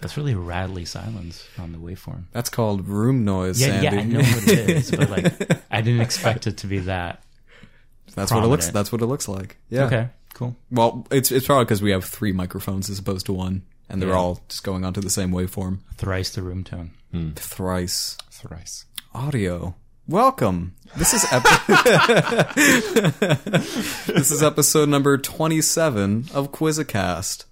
That's really rattly silence on the waveform. That's called room noise, Yeah, Sandy. yeah, I know what it is, but like, I didn't expect it to be that. that's what it looks. That's what it looks like. Yeah. Okay, cool. Well, it's it's probably because we have three microphones as opposed to one, and they're Yeah. all just going onto the same waveform. Thrice the room tone. Thrice Thrice. audio. Welcome. This is ep- this is episode number twenty-seven of Quizzacast,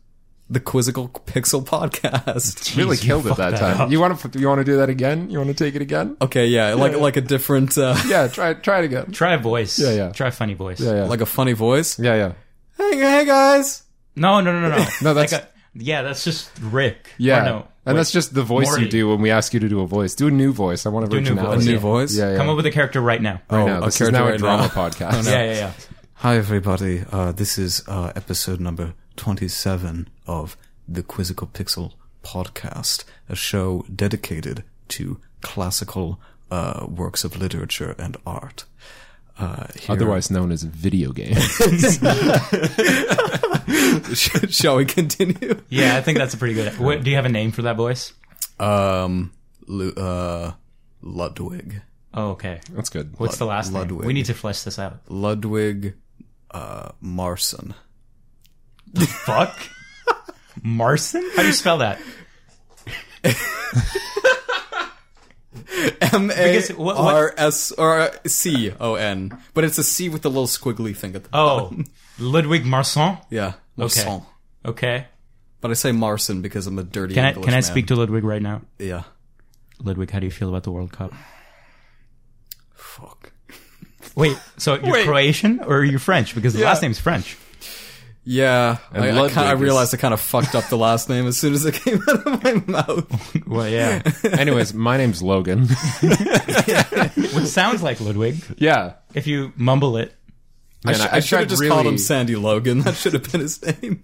the Quizzical Pixel podcast. Really Jeez, you killed it fucked that that time. up. You want to? You want to do that again? You want to take it again? Okay, yeah, like like a different, uh, Yeah, try it. Try it again. Try a voice. Yeah, yeah. Try a funny voice. Yeah, yeah, like a funny voice. yeah, yeah. Hey, hey guys. No, no, no, no, no. No, that's- Like a- yeah, that's just Rick. Yeah, Or no, and wait. that's just the voice Morty. you do when we ask you to do a voice. Do a new voice. I want Do a new originality. A voice, new yeah. voice. Yeah, yeah. Come up with a character right now. right Oh, now. a This is character now a drama now. podcast. Yeah, yeah, yeah. Hi, everybody. Uh, this is uh, episode number 27 of the Quizzical Pixel podcast, a show dedicated to classical uh, works of literature and art. Uh, here- Otherwise known as video game. shall we continue? Yeah, I think that's a pretty good. What, do you have a name for that voice? Um, Lu- uh, Ludwig. Oh, okay. That's good. What's the last name? Ludwig. We need to flesh this out. Ludwig uh, Marson. The fuck. Marson? How do you spell that? M A Because what- what- R S or C O N, but it's a C with the little squiggly thing at the top. Oh, Ludwig Marson. yeah. Okay. Marson. Okay. But I say Marson because I'm a dirty Can I English can I man. speak to Ludwig right now? Yeah. Ludwig, how do you feel about the World Cup? Fuck. Wait, so you're Wait. Croatian or are you French? Because the Yeah. last name's French. Yeah, And I, I, Ludwig kinda, I is- realized I kind of fucked up the last name as soon as it came out of my mouth. Well, yeah. Anyways, my name's Logan. Which sounds like Ludwig yeah. if you mumble it. I, Man, sh- I- I I should have tried just called him Sandy Logan. That should have been his name.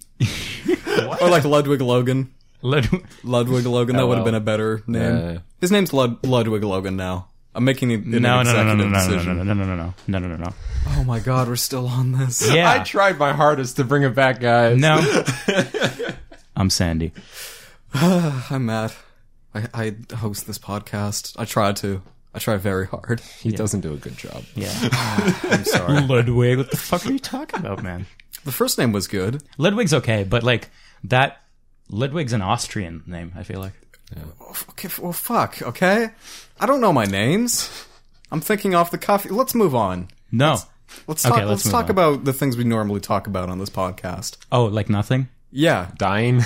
or like Ludwig Logan. Ludwig. Ludwig Logan. That Oh, would have been a better name. Yeah. His name's Lud- Ludwig Logan now. I'm making it an No, no, no, no, no, no, no, no, no, no, no, no, no, no, no, no. Oh my god, we're still on this. Yeah. I tried my hardest to bring it back, guys. No. I'm Sandy. I'm Matt. I, I host this podcast. I try to. I try very hard. He doesn't do a good job. Yeah. I'm sorry. Ludwig, what the fuck are you talking about, man? the first name was good. Ludwig's okay, but like that Ludwig's an Austrian name, I feel like. Okay, well, fuck. Okay, I don't know my names. I'm thinking off the cuff. Let's move on. No. Let's Okay, talk. let's let's talk on. about the things we normally talk about on this podcast. Oh, like nothing? Yeah, Dying.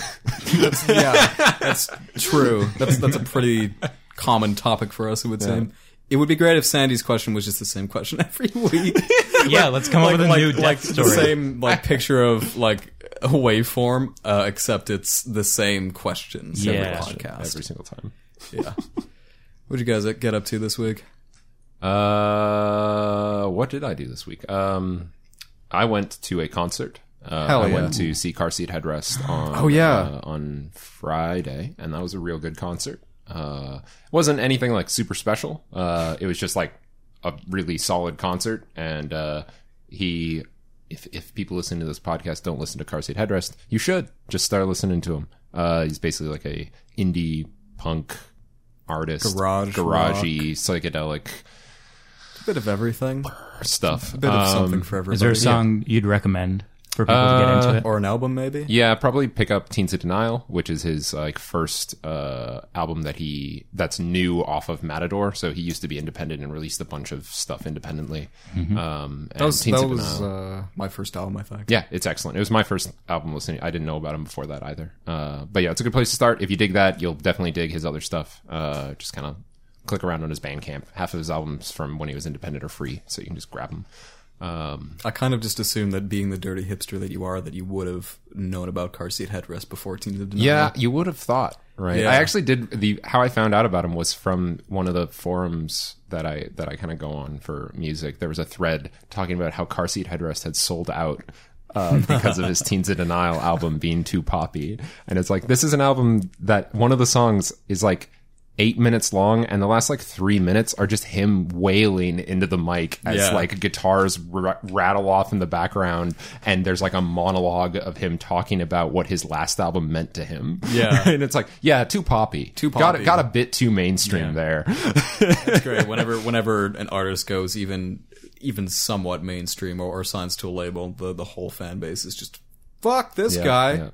yeah, that's true. That's that's a pretty common topic for us. It would seem. It would be great if Sandy's question was just the same question every week. Yeah, let's come up with a new death like story. the same like picture of like a waveform, uh, except it's the same questions Yeah. every podcast. Every single time. Yeah. What'd you guys get up to this week? Uh, what did I do this week? Um, I went to a concert. Uh, Hell I yeah. went to see Car Seat Headrest on Oh, yeah. uh, on Friday, and that was a real good concert. Uh, it wasn't anything like super special. Uh, it was just like a really solid concert, and uh, he. If, if people listening to this podcast don't listen to Car Seat Headrest, you should just start listening to him. Uh, he's basically like a indie punk artist, Garage garagey, psychedelic a bit of everything. stuff. A bit of Um, something for everybody. Is there a song you'd recommend for people to get into it? or an album maybe? Yeah, probably pick up Teens of Denial, which is his like first uh, album that he that's new off of Matador. So he used to be independent and released a bunch of stuff independently. Um, and That was, Teens that of was Denial- uh, my first album, I think. yeah, it's excellent. It was my first album listening. I didn't know about him before that either. Uh, but yeah, it's a good place to start. If you dig that, you'll definitely dig his other stuff. Uh, just kind of click around on his Bandcamp. Half of his albums from when he was independent are free, so you can just grab them. Um, I kind of just assumed that being the dirty hipster that you are, that you would have known about car seat headrest before Teens of Denial. Yeah, you would have thought, right? Yeah. I actually did the how I found out about him was from one of the forums that I that I kind of go on for music. There was a thread talking about how car seat headrest had sold out uh, because of his Teens of Denial album being too poppy. And it's like, this is an album that one of the songs is like eight minutes long, and the last like three minutes are just him wailing into the mic as Yeah. like guitars r- rattle off in the background, and there's like a monologue of him talking about what his last album meant to him. Yeah. and it's like, yeah, too poppy, Too got poppy. got a bit too mainstream there. It's great. Whenever whenever an artist goes even even somewhat mainstream or, or signs to a label, the the whole fan base is just fuck this Yeah, guy.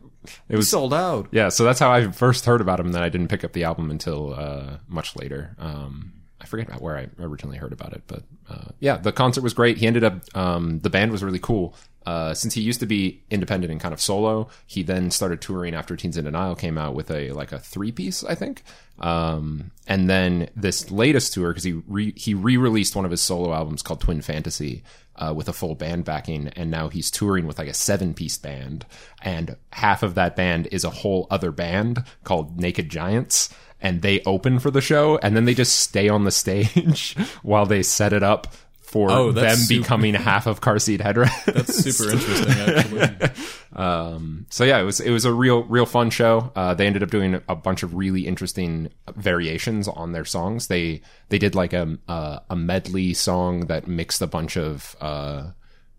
It was sold out. Yeah, so that's how I first heard about him. And then I didn't pick up the album until uh, much later. Um, I forget about where I originally heard about it, but uh, yeah, the concert was great. He ended up um, the band was really cool. Uh, since he used to be independent and kind of solo, he then started touring after Teens in Denial came out with a like a three piece, I think. Um, and then this latest tour because he re- he re released one of his solo albums called Twin Fantasy uh, with a full band backing, and now he's touring with like a seven piece band, and half of that band is a whole other band called Naked Giants. And they open for the show, and then they just stay on the stage while they set it up for Oh, them super- becoming half of car seat headrest. That's super interesting, actually. Um, so yeah, it was it was a real real fun show. Uh, they ended up doing a bunch of really interesting variations on their songs. They they did like a a, a medley song that mixed a bunch of uh,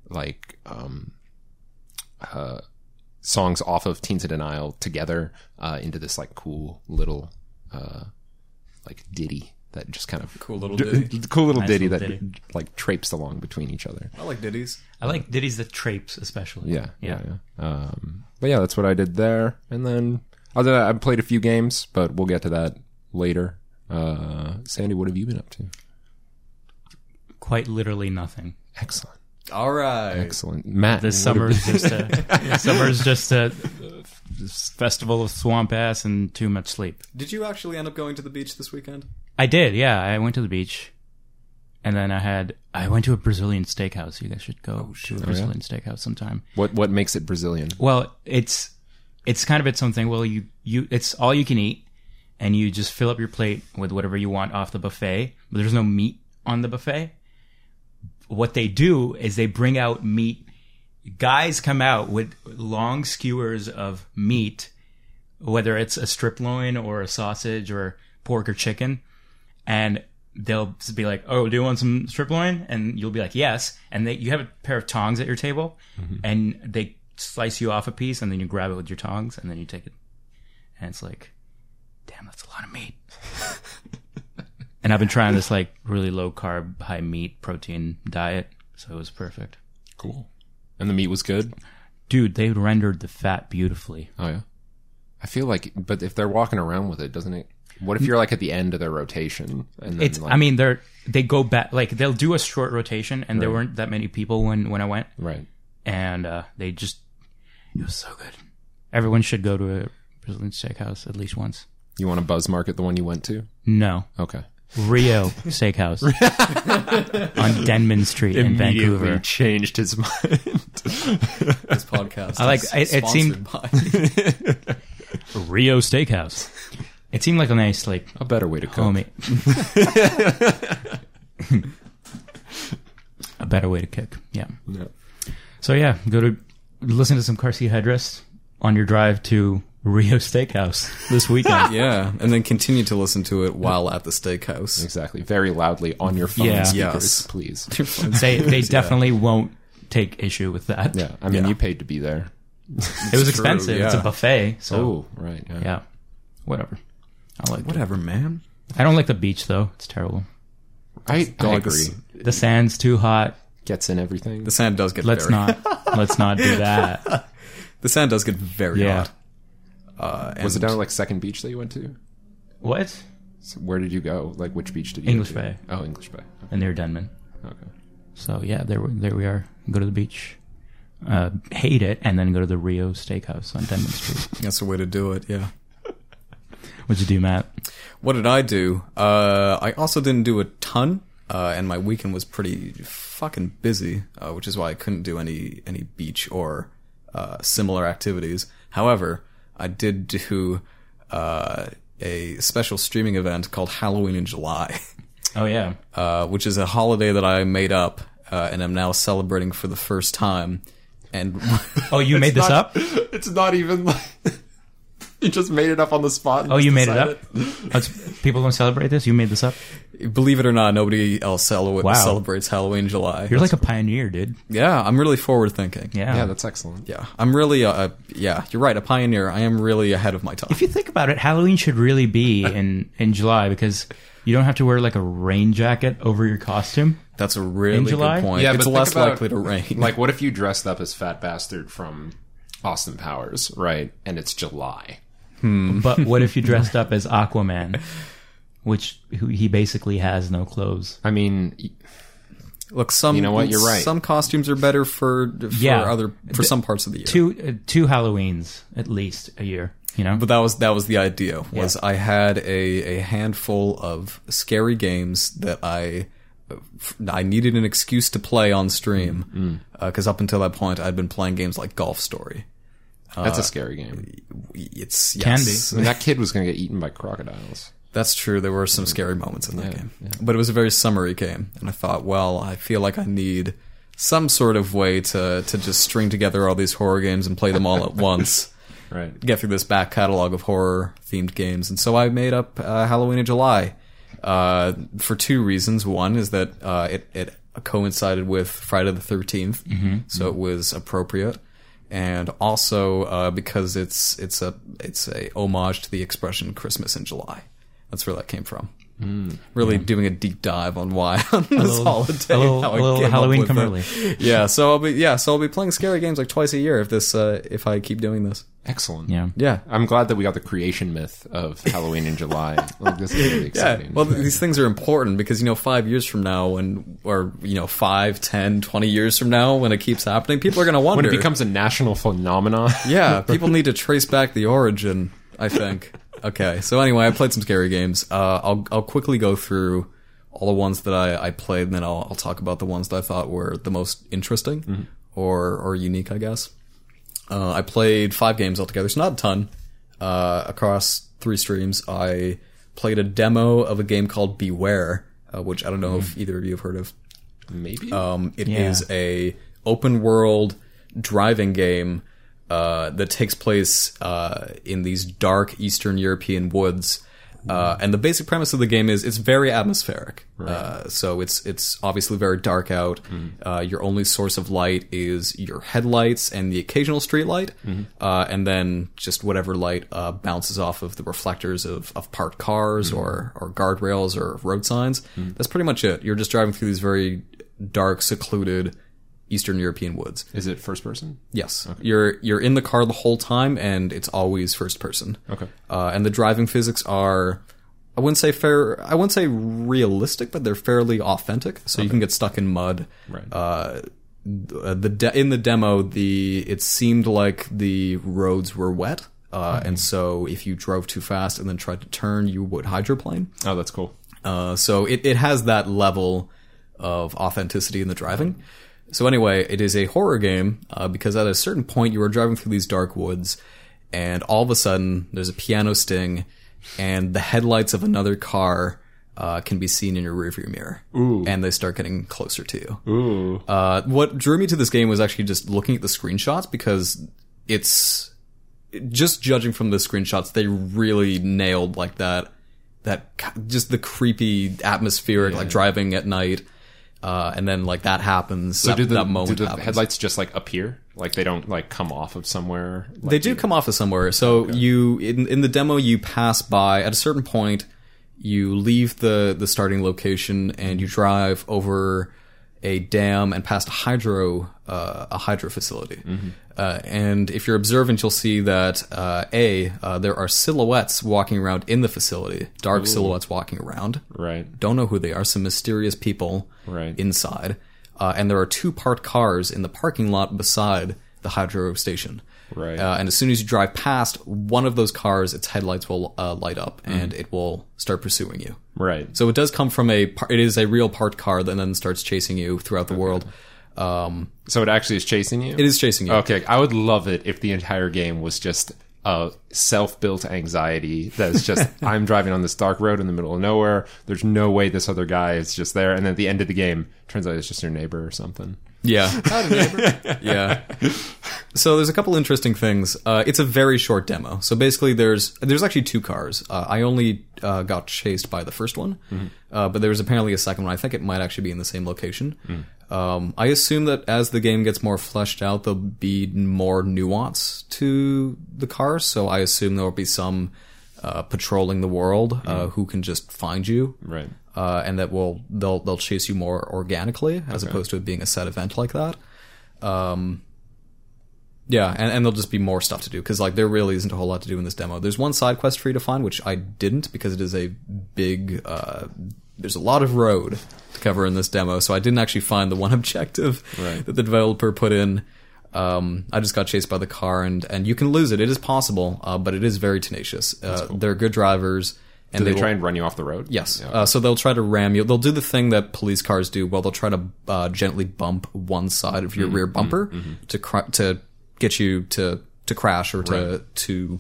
like um, uh, songs off of Teens of Denial together uh, into this like cool little uh, like ditty that just kind of Cool little ditty. cool little Nice ditty little that ditty. like traipsed along between each other. I like ditties. I like ditties that trapes especially. Yeah, yeah, yeah. yeah. Um, but yeah, that's what I did there. And then other than that, I played a few games, but we'll get to that later. Uh, Sandy, what have you been up to? Quite literally nothing. Excellent, All right. excellent. Matt, This what summer is just a summer is just a festival of swamp ass and too much sleep. Did you actually end up going to the beach this weekend? I did, yeah. I went to the beach, and then I had I went to a Brazilian steakhouse. You guys should go oh, to a oh, Brazilian steakhouse sometime. what what makes it Brazilian? Well, it's it's kind of its own thing. Well, you you it's all you can eat, and you just fill up your plate with whatever you want off the buffet. But there's no meat on the buffet. What they do is they bring out meat. Guys come out with long skewers of meat, whether it's a strip loin or a sausage or pork or chicken, and they'll be like, "Oh, do you want some strip loin?" And you'll be like, "Yes." And they, you have a pair of tongs at your table, mm-hmm. and they slice you off a piece, and then you grab it with your tongs, and then you take it, and it's like, "Damn, that's a lot of meat." and I've been trying this like really low carb, high meat, protein diet, so it was perfect. Cool. And the meat was good. Dude, they rendered the fat beautifully. Oh yeah. I feel like, but if they're walking around with it, doesn't it? What if you're like at the end of their rotation? And then, It's. like, I mean, they're they go back like they'll do a short rotation, and there weren't that many people when when I went, right. and uh, they just it was so good. Everyone should go to a Brazilian steakhouse at least once. You want to buzz market, the one you went to? No, Okay. Rio Steakhouse on Denman Street in Vancouver. changed his mind. This podcast. I like- is it- it seemed- by- Rio Steakhouse. It seemed like a nice like a better way to cook. homie. a better way to cook. Yeah. Yeah. So yeah, go to listen to some car seat headrest on your drive to Rio Steakhouse this weekend. yeah, and then continue to listen to it while at the steakhouse. Exactly. Very loudly on your phone Yeah. speakers, Yes. please. they they definitely won't take issue with that. Yeah. I mean, Yeah. you paid to be there. It was true, expensive. It's a buffet, so Oh, right. Yeah. yeah, whatever. I like. It. Whatever, man. I don't like the beach though. It's terrible. I, I like agree. The sand's too hot. Gets in everything. The sand does get Let's very not. let's not do that. The sand does get very Yeah. hot. Uh, and Was it down at like Second Beach that you went to? What? So where did you go? Like which beach did you English go to? Bay. Oh, English Bay. And near Denman. Okay. So yeah, there there we are. Go to the beach. Uh, hate it, and then go to the Rio Steakhouse on Denman Street. That's the way to do it. Yeah. What'd you do, Matt? What did I do? Uh, I also didn't do a ton, uh, and my weekend was pretty fucking busy, uh, which is why I couldn't do any any beach or uh, similar activities. However, I did do uh, a special streaming event called Halloween in July, Oh yeah, uh, which is a holiday that I made up uh, and am now celebrating for the first time. and Oh, you made this not- up? It's not even like you just made it up on the spot. and Oh, just you made it up? That's, people don't celebrate this? You made this up? believe it or not, nobody else cele- Wow. celebrates Halloween in July. You're like a pioneer, dude. yeah, I'm really forward thinking. Yeah. Yeah, that's excellent. Yeah, I'm really uh, yeah, you're right, a pioneer. I am really ahead of my time. if you think about it, Halloween should really be in, in July because you don't have to wear like a rain jacket over your costume. That's a really In good point. Yeah, it's but less about- likely to rain. Like, what if you dressed up as Fat Bastard from Austin Powers, right? And it's July. But what if you dressed up as Aquaman, which he basically has no clothes? I mean, Look, some You know what? You're right. Some costumes are better for for Yeah. other for some parts of the year. Two uh, two Halloweens at least a year. You know, But that was that was the idea. Was Yeah. I had a a handful of scary games that I I needed an excuse to play on stream because up until that point I'd been playing games like Golf Story. That's a scary game. It's Can yes. I mean, that kid was going to get eaten by crocodiles. That's true. There were some scary moments in that game, but it was a very summery game, and I thought, well, I feel like I need some sort of way to to just string together all these horror games and play them all at once. Right. Get through this back catalog of horror themed games, and so I made up uh, Halloween in July uh, for two reasons. One is that uh, it it coincided with Friday the 13th so it was appropriate. And also uh, because it's it's a it's a homage to the expression Christmas in July. That's where that came from. really doing a deep dive on why on this little- holiday. little- how little Halloween come early. Yeah, so I'll be yeah, so I'll be playing scary games like twice a year if this uh, if I keep doing this. Excellent. yeah. Yeah. I'm glad that we got the creation myth of Halloween in July. Like, this is really Yeah, exciting. well, these things are important because you know, five years from now, when or you know, five, ten, twenty years from now, when it keeps happening, people are going to wonder. when it becomes a national phenomenon. yeah, people need to trace back the origin. I think. Okay, so anyway, I played some scary games. Uh, I'll I'll quickly go through all the ones that I, I played, and then I'll I'll talk about the ones that I thought were the most interesting or or unique, I guess. Uh, I played five games altogether, so not a ton. Uh, across three streams, I played a demo of a game called Beware, uh, which I don't know if either of you have heard of. Maybe. Um, it is Yeah. a open world driving game uh, that takes place uh, in these dark Eastern European woods. Uh, and the basic premise of the game is it's very atmospheric. Uh, so it's it's obviously very dark out. Uh, your only source of light is your headlights and the occasional street light, uh, and then just whatever light uh, bounces off of the reflectors of, of parked cars or or guardrails or road signs. That's pretty much it. You're just driving through these very dark, secluded Eastern European woods. is it first person? Yes, you're you're in the car the whole time, and it's always first person. Okay. uh, and the driving physics are. I wouldn't say fair. I wouldn't say realistic, but they're fairly authentic. So you can get stuck in mud. Right. Uh, the de- in the demo, the it seemed like the roads were wet, uh, and so if you drove too fast and then tried to turn, you would hydroplane. Oh, that's cool. Uh, so it, it has that level of authenticity in the driving. So anyway, it is a horror game uh, because at a certain point you are driving through these dark woods, and all of a sudden there's a piano sting, and the headlights of another car uh, can be seen in your rearview mirror, Ooh. and they start getting closer to you. Ooh. Uh, what drew me to this game was actually just looking at the screenshots because it's just judging from the screenshots, they really nailed like that, that just the creepy atmospheric, like driving at night. Uh, and then like that happens. So that, do the, that moment do the happens. headlights just like appear? Like they don't like come off of somewhere? Like, They do come off of somewhere. So you in in the demo you pass by at a certain point, you leave the the starting location and you drive over a dam and past a hydro uh, a hydro facility. Uh, and if you're observant, you'll see that uh, a uh, there are silhouettes walking around in the facility, dark silhouettes walking around. Right. Don't know who they are. Some mysterious people Right. inside. Uh, and there are two parked cars in the parking lot beside the hydro station. Right. Uh, and as soon as you drive past one of those cars, its headlights will uh, light up and it will start pursuing you. Right. So it does come from a. It is a real parked car that then starts chasing you throughout the world. Um, So it actually is chasing you? it is chasing you. Okay, I would love it if the entire game was just a self-built anxiety that's just I'm driving on this dark road in the middle of nowhere. There's no way this other guy is just there, and then at the end of the game, turns out it's just your neighbor or something. Yeah. yeah. So there's a couple interesting things. Uh, it's a very short demo. So basically, there's there's actually two cars. Uh, I only uh, got chased by the first one, uh, but there was apparently a second one. I think it might actually be in the same location. Um, I assume that as the game gets more fleshed out, there'll be more nuance to the cars. So I assume there will be some uh, patrolling the world uh, who can just find you Right. Uh, and that will they'll they'll chase you more organically as opposed to it being a set event like that. Um, yeah, and, and there'll just be more stuff to do because like there really isn't a whole lot to do in this demo. There's one side quest for you to find which I didn't because it is a big. Uh, there's a lot of road to cover in this demo, so I didn't actually find the one objective Right. that the developer put in. Um, I just got chased by the car, and and you can lose it. It is possible, uh, but it is very tenacious. Uh, They're good drivers, and Do they, will- try and run you off the road? Yes. Yeah. Uh, so they'll try to ram you. They'll do the thing that police cars do. Well, they'll try to uh, gently bump one side of Mm-hmm. your rear bumper to cr- to get you to to crash or to to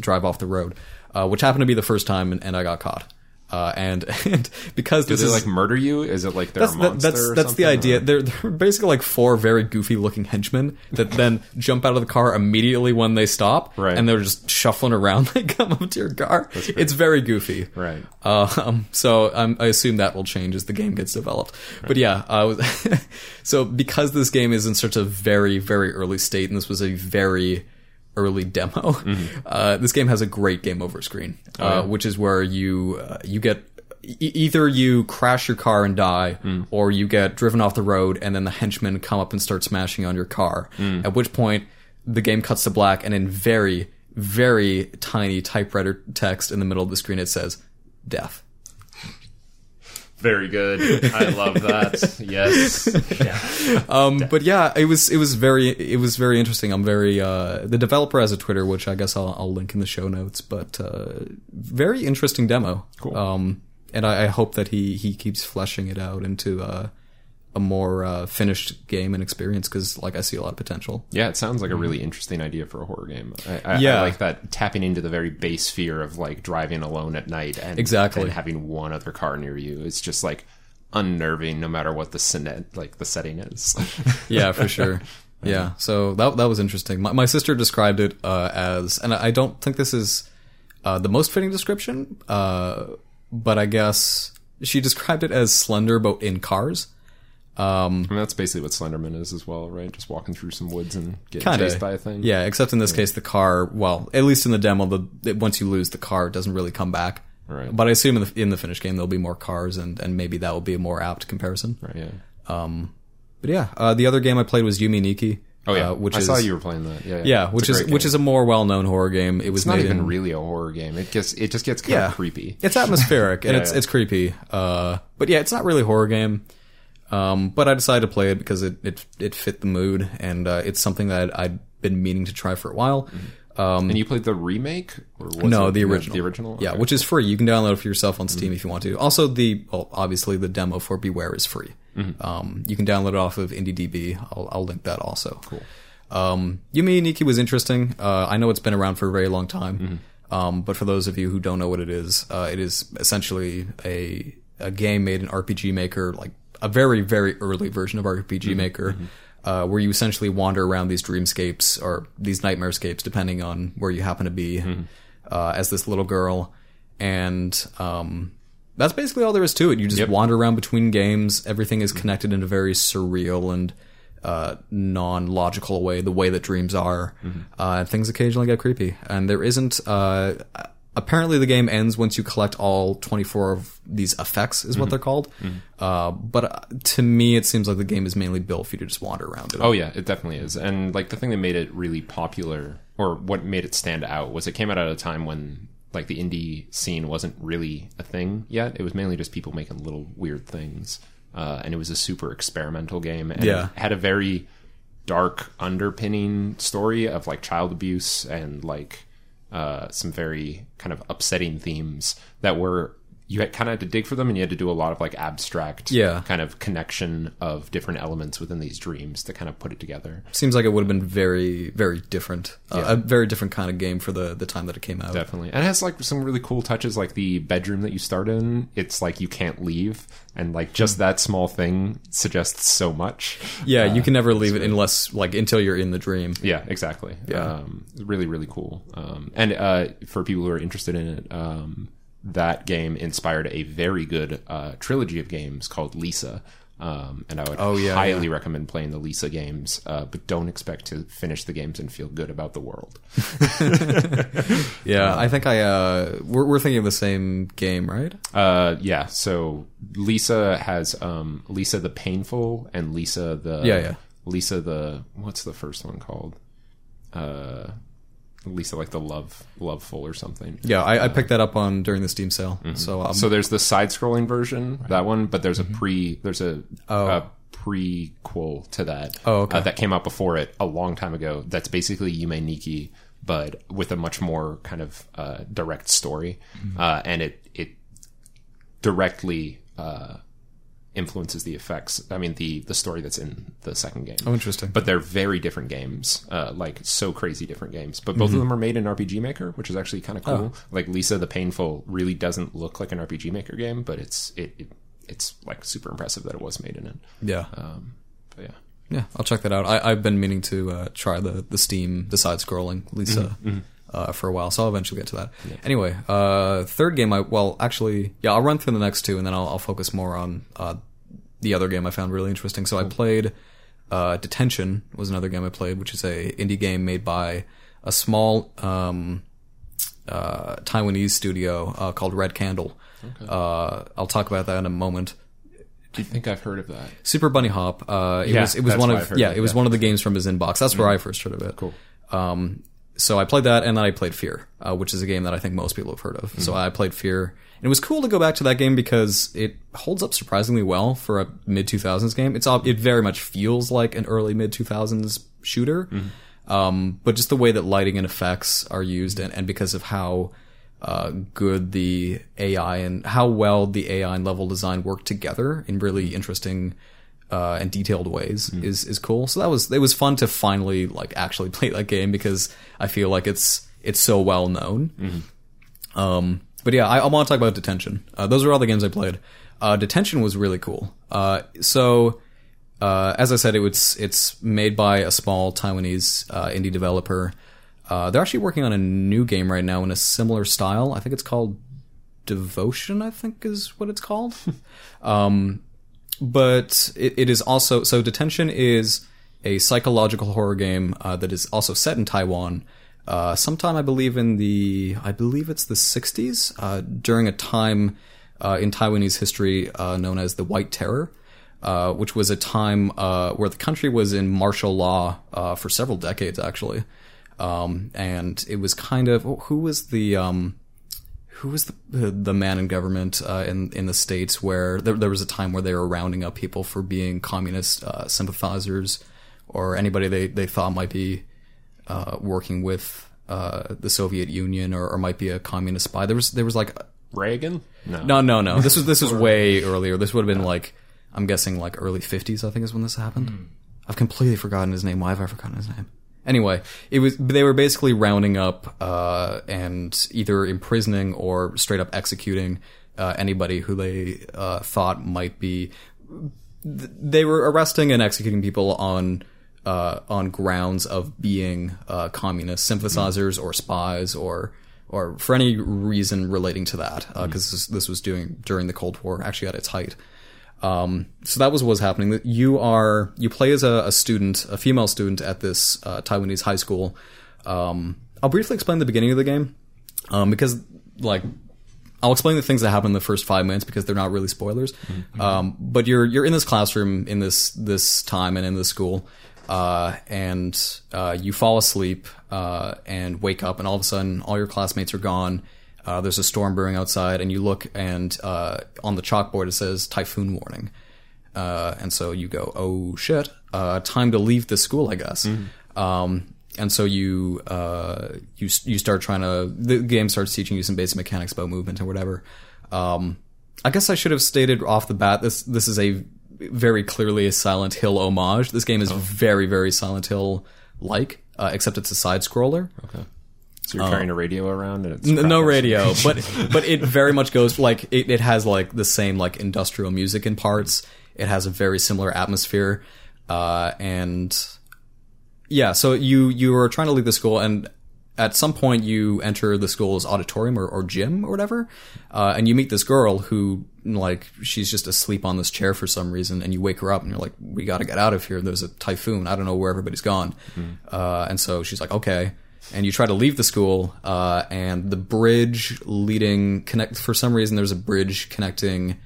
drive off the road, uh, which happened to be the first time, and, and I got caught. Uh, and and because Do this is like murder you? Is it like they're that's a monster? that's that's the idea. or- They're they're basically like four very goofy looking henchmen that then jump out of the car immediately when they stop, Right. and they're just shuffling around. They come up to your car. It's very goofy, Right. um, so um, I assume that will change as the game gets developed. But yeah, I was so because this game is in such a very very early state, and this was a very early demo. Uh, this game has a great game over screen, uh, which is where you uh, you get e- either you crash your car and die, or you get driven off the road, and then the henchmen come up and start smashing on your car. At which point the game cuts to black, and in very very tiny typewriter text in the middle of the screen it says death. Very good. I love that. yes. Um, but yeah, it was it was very it was very interesting. I'm very uh, the developer has a Twitter, which I guess I'll, I'll link in the show notes. But uh, very interesting demo. Cool. Um, and I, I hope that he he keeps fleshing it out into uh, a more uh, finished game and experience because like I see a lot of potential. Yeah, it sounds like a really interesting idea for a horror game. I, I, I Yeah. like that tapping into the very base fear of like driving alone at night and Exactly. and having one other car near you. It's just like unnerving, no matter what the sine- like the setting is. yeah, for sure. Yeah, so that that was interesting. My, my sister described it uh, as, and I don't think this is uh, the most fitting description, uh, but I guess she described it as slender, but in cars. Um, I mean, that's basically what Slenderman is as well, right? Just walking through some woods and getting kind chased by a thing. yeah. Except in this case, the car. Well, at least in the demo, the once you lose the car, it doesn't really come back. Right. But I assume in the in the finished game there'll be more cars, and and maybe that will be a more apt comparison. Right, yeah. Um, but yeah, uh, the other game I played was Yume Nikki. Oh yeah, uh, which I is saw you were playing that. Yeah, yeah, It's which is which is a more well known horror game. It was It's not even in, really a horror game. It gets it just gets kind yeah of creepy. It's atmospheric and Yeah, it's yeah. it's creepy. Uh, but yeah, it's not really a horror game. Um, but I decided to play it because it it, it fit the mood and uh, it's something that I'd, I'd been meaning to try for a while. Um, And you played the remake? Or was no, it the original. The original? Yeah, which is free. You can download it for yourself on Steam if you want to. Also, the well, obviously the demo for Beware is free. Um, you can download it off of IndieDB. I'll, I'll link that also. Cool. Um, Yume Nikki was interesting. Uh, I know it's been around for a very long time. Um, but for those of you who don't know what it is, uh, it is essentially a a game made in RPG Maker, like a very very early version of RPG Maker, uh, where you essentially wander around these dreamscapes or these nightmarescapes, depending on where you happen to be, uh, as this little girl, and um, that's basically all there is to it. You just Yep. wander around between games. Everything is connected in a very surreal and uh, non-logical way, the way that dreams are. Uh, things occasionally get creepy, and there isn't. Apparently, the game ends once you collect all 24 of these effects, is what they're called. Uh, but uh, to me, it seems like the game is mainly built for you to just wander around. It. Oh yeah, it definitely is. And like the thing that made it really popular, or what made it stand out, was it came out at a time when like the indie scene wasn't really a thing yet. It was mainly just people making little weird things, uh, and it was a super experimental game. And Yeah. had a very dark underpinning story of like child abuse and like uh, some very kind of upsetting themes that were you had, kind of had to dig for them, and you had to do a lot of like abstract, Yeah. kind of connection of different elements within these dreams to kind of put it together. Seems like it would have been very, very different. Uh, Yeah. a very different kind of game for the the time that it came out. Definitely, and it has like some really cool touches, like the bedroom that you start in. It's like you can't leave, and like just that small thing suggests so much. Yeah, you can never leave it unless like until you're in the dream. Yeah, exactly. Yeah. Um, really, really cool. Um, and uh, for people who are interested in it, um, that game inspired a very good uh, trilogy of games called Lisa. Um, and I would Oh, yeah, highly recommend playing the Lisa games, uh, but don't expect to finish the games and feel good about the world. Yeah, I think I uh we're we're thinking of the same game, right? Uh, yeah. So Lisa has um, Lisa the Painful and Lisa the Yeah, yeah. Lisa the what's the first one called? Uh, least like the love loveful or something. Yeah, I, I picked that up on during the Steam sale. So um, So there's the side-scrolling version, that one, but there's a pre, there's a, a prequel to that. Oh, okay. uh, that came out before it a long time ago. That's basically Yume Nikki, but with a much more kind of uh, direct story, uh, and it it directly uh, influences the effects. I mean, the the story that's in the second game. oh, interesting. But they're very different games, uh, like so crazy different games. But both Mm-hmm. of them are made in RPG Maker, which is actually kind of cool. Oh. Like Lisa the Painful really doesn't look like an RPG Maker game, but it's it, it it's like super impressive that it was made in it. yeah, Um, but yeah, yeah, I'll check that out. I, I've been meaning to uh, try the the Steam the side scrolling Lisa Uh, for a while, so I'll eventually get to that. Anyway, uh, third game. I well, actually, yeah, I'll run through the next two, and then I'll, I'll focus more on uh, the other game I found really interesting. So I played uh, Detention was another game I played, which is a indie game made by a small um, uh, Taiwanese studio uh, called Red Candle. Uh, I'll talk about that in a moment. I think I've heard of that. Super Bunny Hop. Uh, it Yeah, was it was one of yeah of, it was yeah. one of the games from his inbox. That's where I first heard of it. Cool. Um, so I played that, and then I played Fear, uh, which is a game that I think most people have heard of. So I played Fear, and it was cool to go back to that game because it holds up surprisingly well for a mid two thousands game. It's all, it very much feels like an early mid two thousands shooter, um, but just the way that lighting and effects are used, and, and because of how uh, good the AI and how well the AI and level design work together in really interesting uh, and detailed ways is is cool. So that was it was fun to finally like actually play that game because I feel like it's it's so well known. Um, but yeah, I, I want to talk about Detention. Uh, those are all the games I played. Uh, Detention was really cool. Uh, so uh, as I said, it was it's made by a small Taiwanese uh, indie developer. Uh, they're actually working on a new game right now in a similar style. I think it's called Devotion. I think is what it's called. um, but it, it is also so. Detention is a psychological horror game uh, that is also set in Taiwan. Uh, sometime I believe in the I believe it's the 60s uh, during a time uh, in Taiwanese history uh, known as the White Terror uh, which was a time where the country was in martial law for several decades, actually. Um, and it was kind of who was the um, who was the the man in government uh, in in the states where there, there was a time where they were rounding up people for being communist uh, sympathizers or anybody they, they thought might be uh, working with uh, the Soviet Union or, or might be a communist spy. There was there was like Reagan? No. no, no, no. This was this was way earlier. This would have been like I'm guessing like early 50s. I think is when this happened. I've completely forgotten his name. Why have I forgotten his name? Anyway, it was they were basically rounding up uh, and either imprisoning or straight up executing uh, anybody who they uh, thought might be. They were arresting and executing people on uh, on grounds of being uh, communist sympathizers or spies or or for any reason relating to that because this, this was doing during the Cold War actually at its height. Um, so that was what was happening. You are you play as a, a student, a female student at this uh, Taiwanese high school. Um, I'll briefly explain the beginning of the game um, because like I'll explain the things that happen in the first five minutes because they're not really spoilers. Um, but you're you're in this classroom in this this time and in this school, uh, and uh, you fall asleep uh, and wake up, and all of a sudden all your classmates are gone. Uh, there's a storm brewing outside, and you look, and uh, on the chalkboard it says typhoon warning. Uh, and so you go, oh shit, uh, time to leave the school, I guess. Um, and so you uh, you you start trying to the game starts teaching you some basic mechanics about movement and whatever. Um, I guess I should have stated off the bat this this is a very clearly a Silent Hill homage. This game is very very Silent Hill like, uh, except it's a side scroller. Okay. So you're carrying a radio around and it's N- no radio, but but it very much goes like it, it has like the same like industrial music in parts. It has a very similar atmosphere, uh, and yeah. So you you are trying to leave the school, and at some point you enter the school's auditorium or, or gym or whatever, uh, and you meet this girl who like she's just asleep on this chair for some reason, and you wake her up, and you're like, "We got to get out of here. There's a typhoon. I don't know where everybody's gone," uh, and so she's like, "Okay." And you try to leave the school, uh, and the bridge leading connect for some reason there's a bridge connecting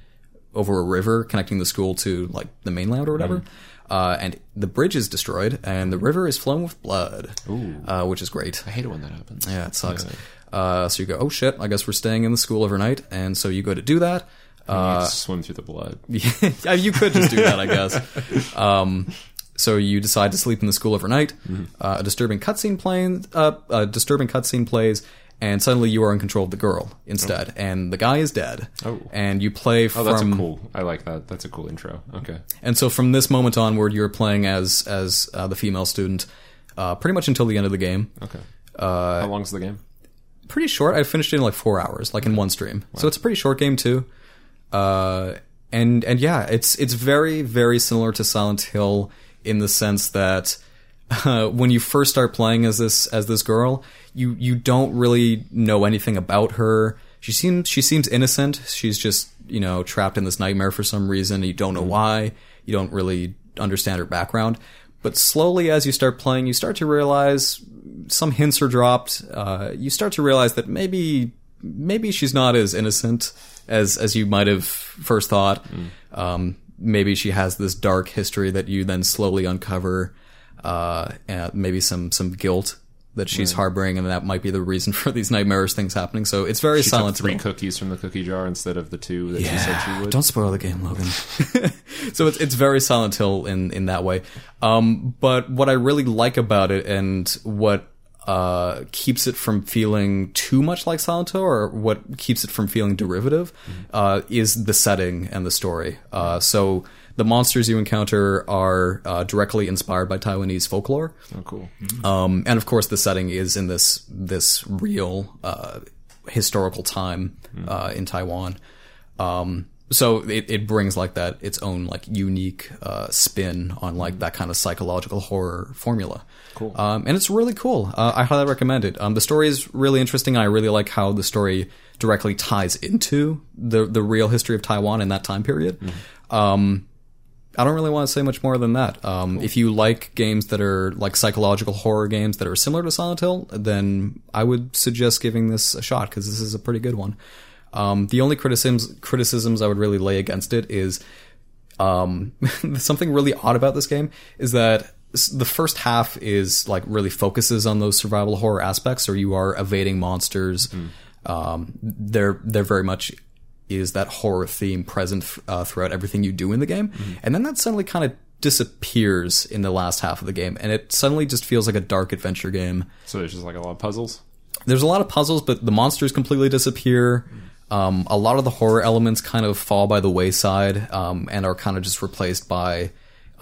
over a river connecting the school to like the mainland or whatever. Uh, and the bridge is destroyed, and the river is flowing with blood, uh, which is great. I hate it when that happens. Yeah, it sucks. Uh, so you go, oh shit, I guess we're staying in the school overnight, and so you go to do that. You Uh, swim through the blood. yeah, you could just do that, I guess. Um, so you decide to sleep in the school overnight. Uh, a disturbing cutscene plays. Uh, a disturbing cutscene plays, and suddenly you are in control of the girl instead, and the guy is dead. Oh. and you play Oh, from. that's a cool. I like that. That's a cool intro. Okay. And so from this moment onward, you're playing as as uh, the female student, uh, pretty much until the end of the game. Okay. Uh, How long's the game? pretty short. I finished it in like four hours, like in one stream. So it's a pretty short game too. Uh, and and yeah, it's it's very very similar to Silent Hill in the sense that uh, when you first start playing as this as this girl, you you don't really know anything about her. She seems she seems innocent. She's just you know trapped in this nightmare for some reason. You don't know why. You don't really understand her background. But slowly, as you start playing, you start to realize some hints are dropped. Uh, you start to realize that maybe maybe she's not as innocent as as you might have first thought. Um, maybe she has this dark history that you then slowly uncover. Uh, and maybe some some guilt that she's harboring, and that might be the reason for these nightmarish things happening. So it's very She silent. took three cookies from the cookie jar instead of the two that she said she would. Don't spoil the game, Logan. so it's it's very Silent Hill in in that way. Um, but what I really like about it, and what uh, keeps it from feeling too much like Silent Hill, or what keeps it from feeling derivative, uh, is the setting and the story. Uh, so the monsters you encounter are uh, directly inspired by Taiwanese folklore. Oh, cool. Um, and of course, the setting is in this this real uh, historical time uh, in Taiwan. Um, so it, it brings like that its own like unique uh, spin on like that kind of psychological horror formula. Cool. Um, and it's really cool. Uh, I highly recommend it. Um, the story is really interesting. I really like how the story directly ties into the the real history of Taiwan in that time period. Um, I don't really want to say much more than that. Um, If you like games that are like psychological horror games that are similar to Silent Hill, then I would suggest giving this a shot because this is a pretty good one. Um, the only criticisms criticisms I would really lay against it is um, something really odd about this game is that the first half is like really focuses on those survival horror aspects, or you are evading monsters. Um, they're they're very much is that horror theme present uh, throughout everything you do in the game, and then that suddenly kind of disappears in the last half of the game, and it suddenly just feels like a dark adventure game So there's just like a lot of puzzles. there's a lot of puzzles, but the monsters completely disappear. Um, a lot of the horror elements kind of fall by the wayside um, and are kind of just replaced by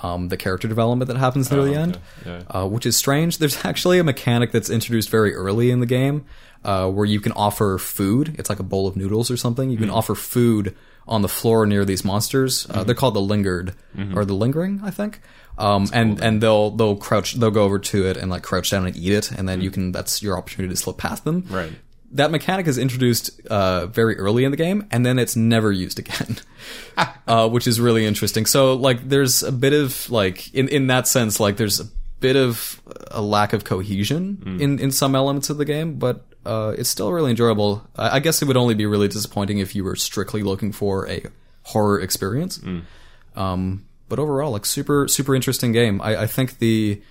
um, the character development that happens near the end, Yeah. uh, which is strange. There's actually a mechanic that's introduced very early in the game uh, where you can offer food. It's like a bowl of noodles or something. You can offer food on the floor near these monsters. Uh, they're called the lingered or the lingering, I think. Um, and and they'll they'll crouch they'll go over to it and like crouch down and eat it, and then you can that's your opportunity to slip past them. Right. That mechanic is introduced uh, very early in the game, and then it's never used again, uh, which is really interesting. So like, there's a bit of like in in that sense, like there's a bit of a lack of cohesion in in some elements of the game, but uh, it's still really enjoyable. I, I guess it would only be really disappointing if you were strictly looking for a horror experience. Um, but overall, like super super interesting game. I, I think the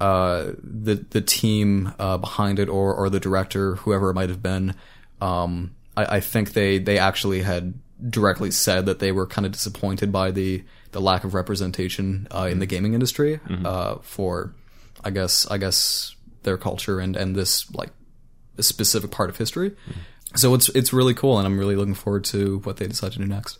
uh, the the team uh, behind it or or the director, whoever it might have been, um, I, I think they they actually had directly said that they were kind of disappointed by the the lack of representation uh, in the gaming industry uh, for, I guess I guess their culture and and this like specific part of history. So it's it's really cool, and I'm really looking forward to what they decide to do next.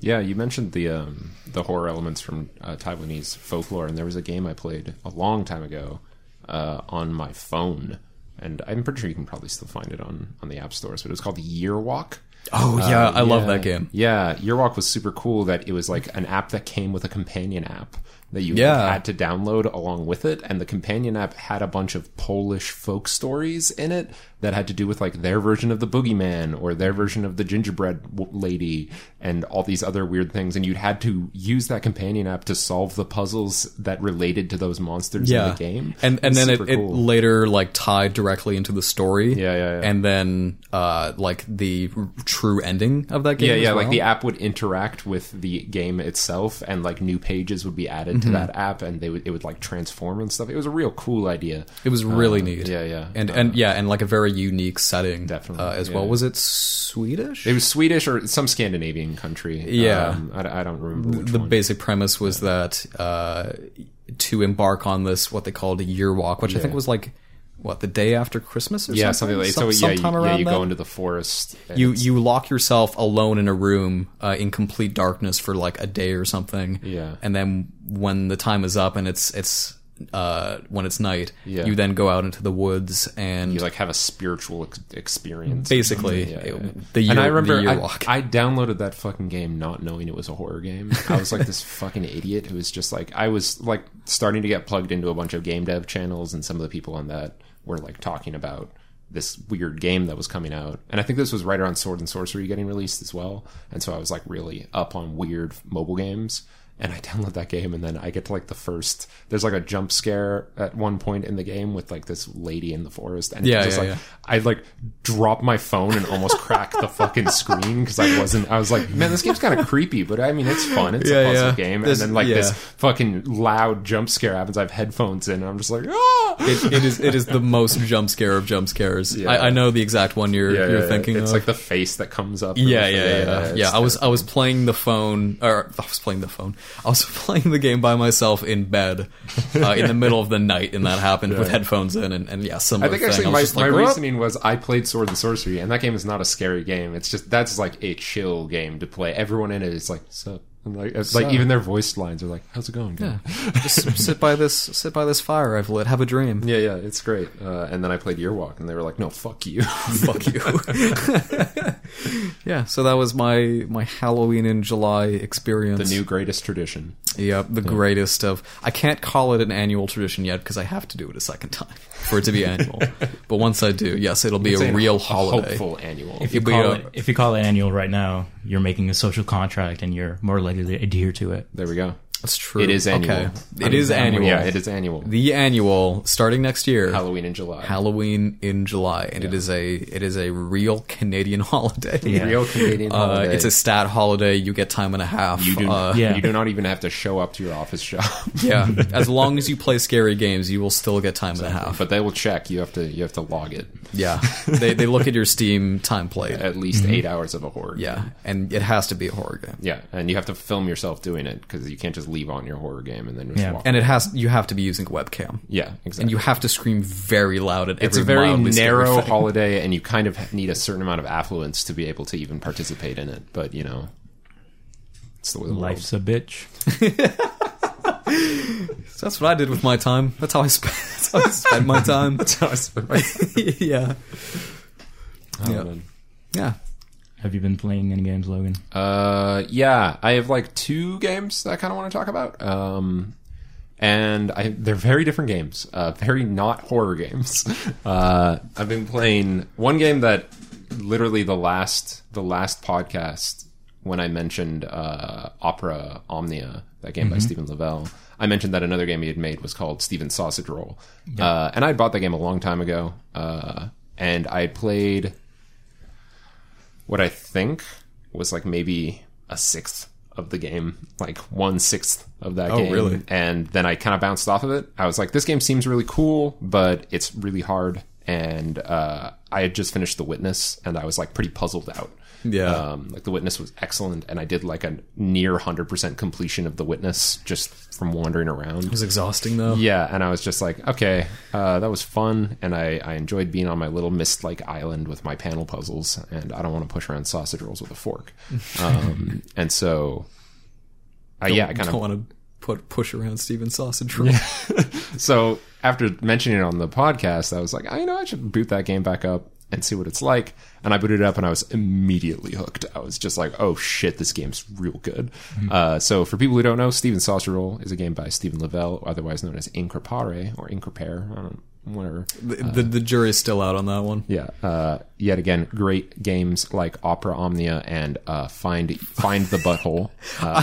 Yeah, you mentioned the um, the horror elements from uh, Taiwanese folklore, and there was a game I played a long time ago uh, on my phone, and I'm pretty sure you can probably still find it on on the app stores. But it was called Year Walk. Oh yeah, I love that game. Yeah, Year Walk was super cool. That it was like an app that came with a companion app that you Yeah. had to download along with it, and the companion app had a bunch of Polish folk stories in it that had to do with like their version of the boogeyman or their version of the gingerbread lady and all these other weird things. And you'd had to use that companion app to solve the puzzles that related to those monsters Yeah, in the game. and and then it, super it later like tied directly into the story. Yeah, yeah, yeah. And then uh like the true ending of that game. Yeah, yeah. Like the app would interact with the game itself, and like new pages would be added Mm-hmm. to that app, and they would it would like transform and stuff. It was a real cool idea. It was really Uh, neat. Yeah, yeah. And Uh, and yeah, and like a very unique setting. Definitely, uh, as yeah. well. Was it Swedish? it was Swedish or some Scandinavian country. Yeah. um, I, I don't remember the one. basic premise was that uh, to embark on this what they called a year walk, which I think was like what the day after Christmas or yeah, something. something like Some- so. Yeah, you, sometime yeah, around you that. go into the forest. you you lock yourself alone in a room uh, in complete darkness for like a day or something. Yeah. and then when the time is up and it's it's uh, when it's night, Yeah. you then go out into the woods and you like have a spiritual ex- experience. basically Yeah, it- the year, and I remember I. I downloaded that fucking game not knowing it was a horror game. I was like this fucking idiot who was just like I was like starting to get plugged into a bunch of game dev channels, and some of the people on that were like talking about this weird game that was coming out. And I think this was right around Sword and Sworcery getting released as well. And so I was like really up on weird mobile games. And I download that game, and then I get to like the first. There's like a jump scare at one point in the game with like this lady in the forest, and Yeah, it's just yeah, like yeah. I like drop my phone and almost crack the fucking screen because I wasn't. I was like, man, this game's kind of creepy, but I mean, it's fun. It's a puzzle game, This- and then like this fucking loud jump scare happens. I have headphones in, and I'm just like, ah. it, it is it is the most jump scare of jump scares. I, I know the exact one you're you're thinking It's of. like the face that comes up. yeah, yeah, yeah, yeah. I was I was playing the phone, or I was playing the phone. I was playing the game by myself in bed uh, in the middle of the night, and that happened with headphones in, and, and yeah, some. I think thing. actually was my, just my reasoning was I played Sword and Sworcery, and that game is not a scary game. It's just that's like a chill game to play. Everyone in it is like, sup. And like, it's like even their voice lines are like, "How's it going?" Yeah, just sit by this sit by this fire I've lit. Have a dream. yeah, yeah, it's great. Uh, and then I played Year Walk, and they were like, "No, fuck you." Fuck you. yeah, so that was my my Halloween in July experience. the new greatest tradition. Yep, the greatest of. I can't call it an annual tradition yet because I have to do it a second time for it to be annual. but once I do, yes, it'll be It's a a- real a holiday. hopeful annual. If you call a- it if you call it annual right now, you're making a social contract and you're more likely to adhere to it. there we go. That's true. It is annual. Okay. I It mean, is annual. Yeah, it is annual. The annual starting next year. Halloween in July. Halloween in July, and it is a it is a real Canadian holiday. Yeah. Real Canadian Uh, it's a stat holiday. You get time and a half. you do, uh, Yeah. you do not even have to show up to your office job. yeah. As long as you play scary games, you will still get time and a half. but they will check. You have to you have to log it. Yeah, they they look at your Steam time played. At least eight hours of a horror. game. Yeah, and it has to be a horror game. Yeah, and you have to film yourself doing it because you can't just leave on your horror game and then just Yeah. walk. And it has you have to be using a webcam. yeah, exactly. And you have to scream very loud at it's every a very narrow holiday, and you kind of need a certain amount of affluence to be able to even participate in it. But you know, it's the way the Life's a bitch. So that's what I did with my time. That's how I spent. my time. That's how I spent my time. world. yeah, Oh, Yeah. man. yeah. Have you been playing any games, Logan? Uh, yeah, I have like two games that I kind of want to talk about. Um, and I, they're very different games. Uh, very not horror games. Uh, I've been playing one game that literally the last the last podcast when I mentioned uh, Opera Omnia, that game by Stephen Lavelle. I mentioned that another game he had made was called Stephen's Sausage Roll, uh, and I bought that game a long time ago. Uh, and I played what I think was like maybe a sixth of the game, like one sixth of that Oh, game. really? And then I kind of bounced off of it. I was like, this game seems really cool, but it's really hard. and uh, I had just finished The Witness, and I was like pretty puzzled out. Yeah. Um, like The Witness was excellent, and I did like a near 100% completion of The Witness just from wandering around. It was exhausting though. Yeah, and I was just like, okay, uh, that was fun, and I, I enjoyed being on my little mist like island with my panel puzzles, and I don't want to push around sausage rolls with a fork. Um, and so, uh, yeah, I kind don't of want to put push around Stephen sausage roll. so after mentioning it on the podcast, I was like, oh, you know, I should boot that game back up and see what it's like. And I booted it up, and I was immediately hooked. I was just like, oh shit, this game's real good. Uh, so for people who don't know, Stephen Sausage Roll is a game by Stephen Lavelle, otherwise known as Increpare or Increpare, I don't whatever. The, the, the jury's still out on that one. Yeah. Uh, yet again, great games like Opera Omnia and uh, Find Find the Butthole. Uh,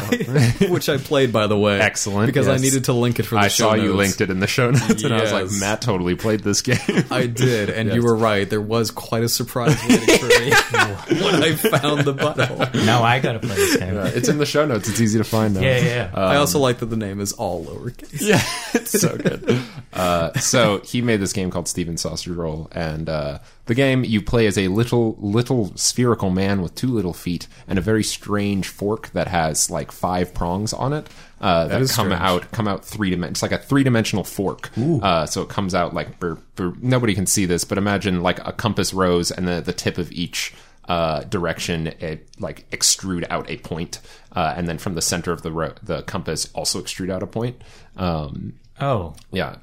Which I played, by the way. Excellent, Because I needed to link it for the show. I show saw you linked it in the show notes, and I was like, Matt totally played this game. I did, and you were right. There was quite a surprise waiting for me when I found the butthole. Now I gotta play this game. it's in the show notes. It's easy to find now. Yeah, yeah. yeah. I also like that the name is all lowercase. Yeah, it's so good. Uh, so he made this game called Stephen Sausage Roll, and uh, the game you play as a little little spherical man with two little feet and a very strange fork that has like five prongs on it. Uh, that is come strange. out come out three dimen- It's like a three dimensional fork. Uh, so it comes out like for, for nobody can see this, but imagine like a compass rose and the the tip of each uh, direction it like extrude out a point, uh, and then from the center of the ro- the compass also extrude out a point. Um, oh, yeah.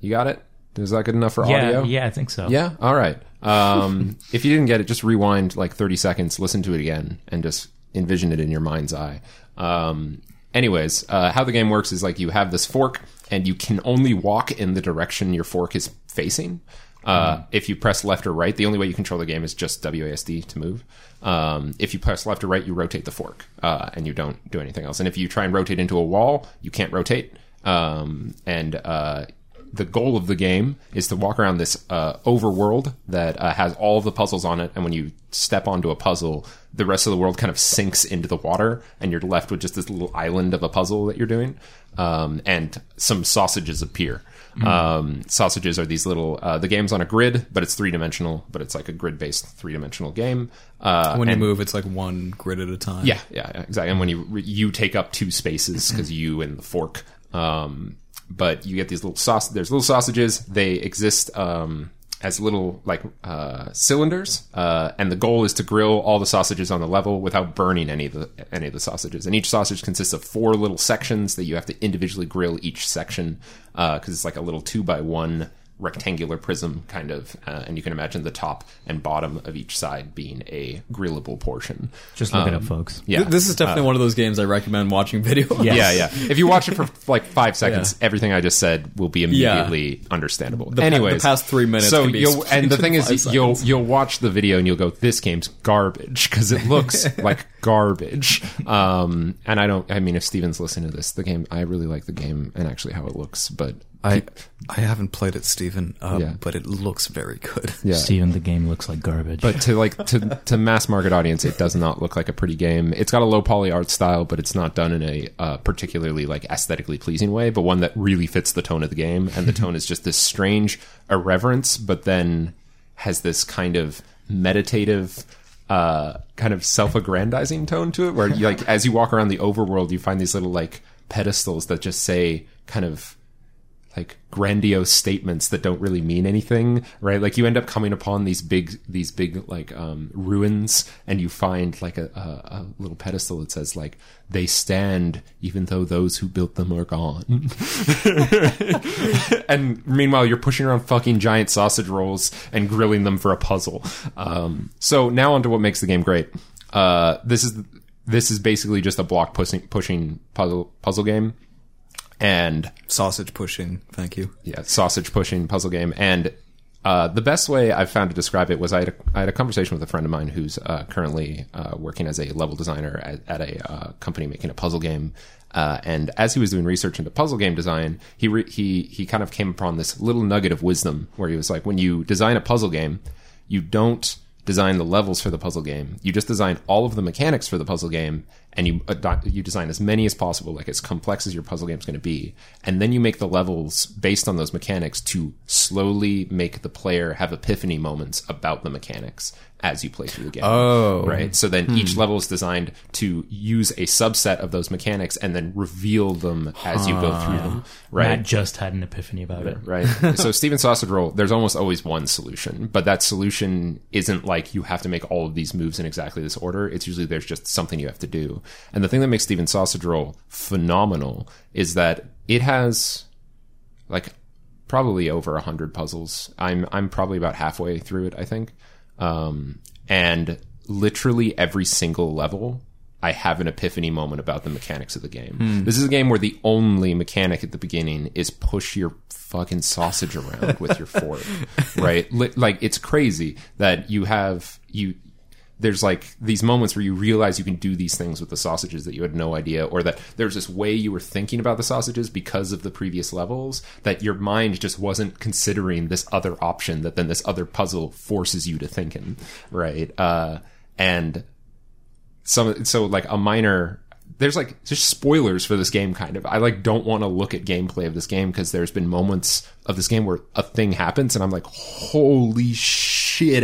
You got it? Is that good enough for yeah, audio? yeah. I think so. Yeah? All right. Um, if you didn't get it, just rewind like 30 seconds, listen to it again, and just envision it in your mind's eye. Um, anyways, uh, how the game works is like you have this fork, and you can only walk in the direction your fork is facing. Uh, If you press left or right, the only way you control the game is just WASD to move. Um, if you press left or right, you rotate the fork, uh, and you don't do anything else. And if you try and rotate into a wall, you can't rotate. Um, and uh, the goal of the game is to walk around this uh, overworld that uh, has all of the puzzles on it, and when you step onto a puzzle, the rest of the world kind of sinks into the water, and you're left with just this little island of a puzzle that you're doing. Um, and some sausages appear. Um, sausages are these little. Uh, the game's on a grid, but it's three dimensional. But it's like a grid based three dimensional game. Uh, When you and- move, it's like one grid at a time. yeah, yeah, yeah, exactly. And when you you take up two spaces because you and the fork. Um, but you get these little saus. There's little sausages. They exist um, as little like uh, cylinders, uh, and the goal is to grill all the sausages on the level without burning any of the any of the sausages. And each sausage consists of four little sections that you have to individually grill each section because it's like a little two by one rectangular prism kind of uh, and you can imagine the top and bottom of each side being a grillable portion Just look it up, folks. yeah Th- This is definitely one of those games I recommend watching video. Yes. yeah, yeah. If you watch it for like five seconds, everything I just said will be immediately understandable. The pa- Anyways, the past three minutes So can be you'll, and the thing is, five you'll you'll watch the video and you'll go, "This game's garbage" because it looks like garbage. Um, and I don't. I mean, if Stephen's listening to this, the game, I really like the game and actually how it looks, but I I haven't played it, Stephen, uh, Yeah. but it looks very good. yeah. Stephen, the game looks like garbage. But to like to to mass market audience, it does not look like a pretty game. It's got a low poly art style, but it's not done in a uh, particularly like aesthetically pleasing way, but one that really fits the tone of the game. And the tone is just this strange irreverence, but then has this kind of meditative. Uh, kind of self-aggrandizing tone to it, where you like as you walk around the overworld, you find these little like pedestals that just say kind of like grandiose statements that don't really mean anything right? Like you end up coming upon these big these big like um ruins and you find like a, a, a little pedestal that says like they stand even though those who built them are gone. And meanwhile you're pushing around fucking giant sausage rolls and grilling them for a puzzle. Um so now onto what makes the game great. Uh this is this is basically just a block pushing pushing puzzle puzzle game and Sausage pushing. Thank you. yeah, sausage pushing puzzle game. And uh, the best way I've found to describe it was I had a, I had a conversation with a friend of mine who's uh, currently uh, working as a level designer at, at a uh, company making a puzzle game. Uh, and as he was doing research into puzzle game design, he re- he he kind of came upon this little nugget of wisdom where he was like, when you design a puzzle game, you don't design the levels for the puzzle game. You just design all of the mechanics for the puzzle game, and you uh, adopt, you design as many as possible, like as complex as your puzzle game is going to be, and then you make the levels based on those mechanics to slowly make the player have epiphany moments about the mechanics as you play through the game. Oh. right. So then each hmm. level is designed to use a subset of those mechanics and then reveal them as you go through them. Right Matt just had an epiphany about it. right? so Stephen Sausage Roll, there's almost always one solution, but that solution isn't like you have to make all of these moves in exactly this order. It's usually there's just something you have to do. And the thing that makes Stephen Sausage Roll phenomenal is that it has like probably over a hundred puzzles. I'm I'm probably about halfway through it, I think. Um, and literally every single level I have an epiphany moment about the mechanics of the game. This is a game where the only mechanic at the beginning is push your fucking sausage around with your fork, right? Like it's crazy that you have you there's like these moments where you realize you can do these things with the sausages that you had no idea, or that there's this way you were thinking about the sausages because of the previous levels that your mind just wasn't considering this other option that then this other puzzle forces you to think in, right? Uh, and some so like a minor there's like just spoilers for this game kind of i like don't want to look at gameplay of this game because there's been moments of this game where a thing happens and i'm like holy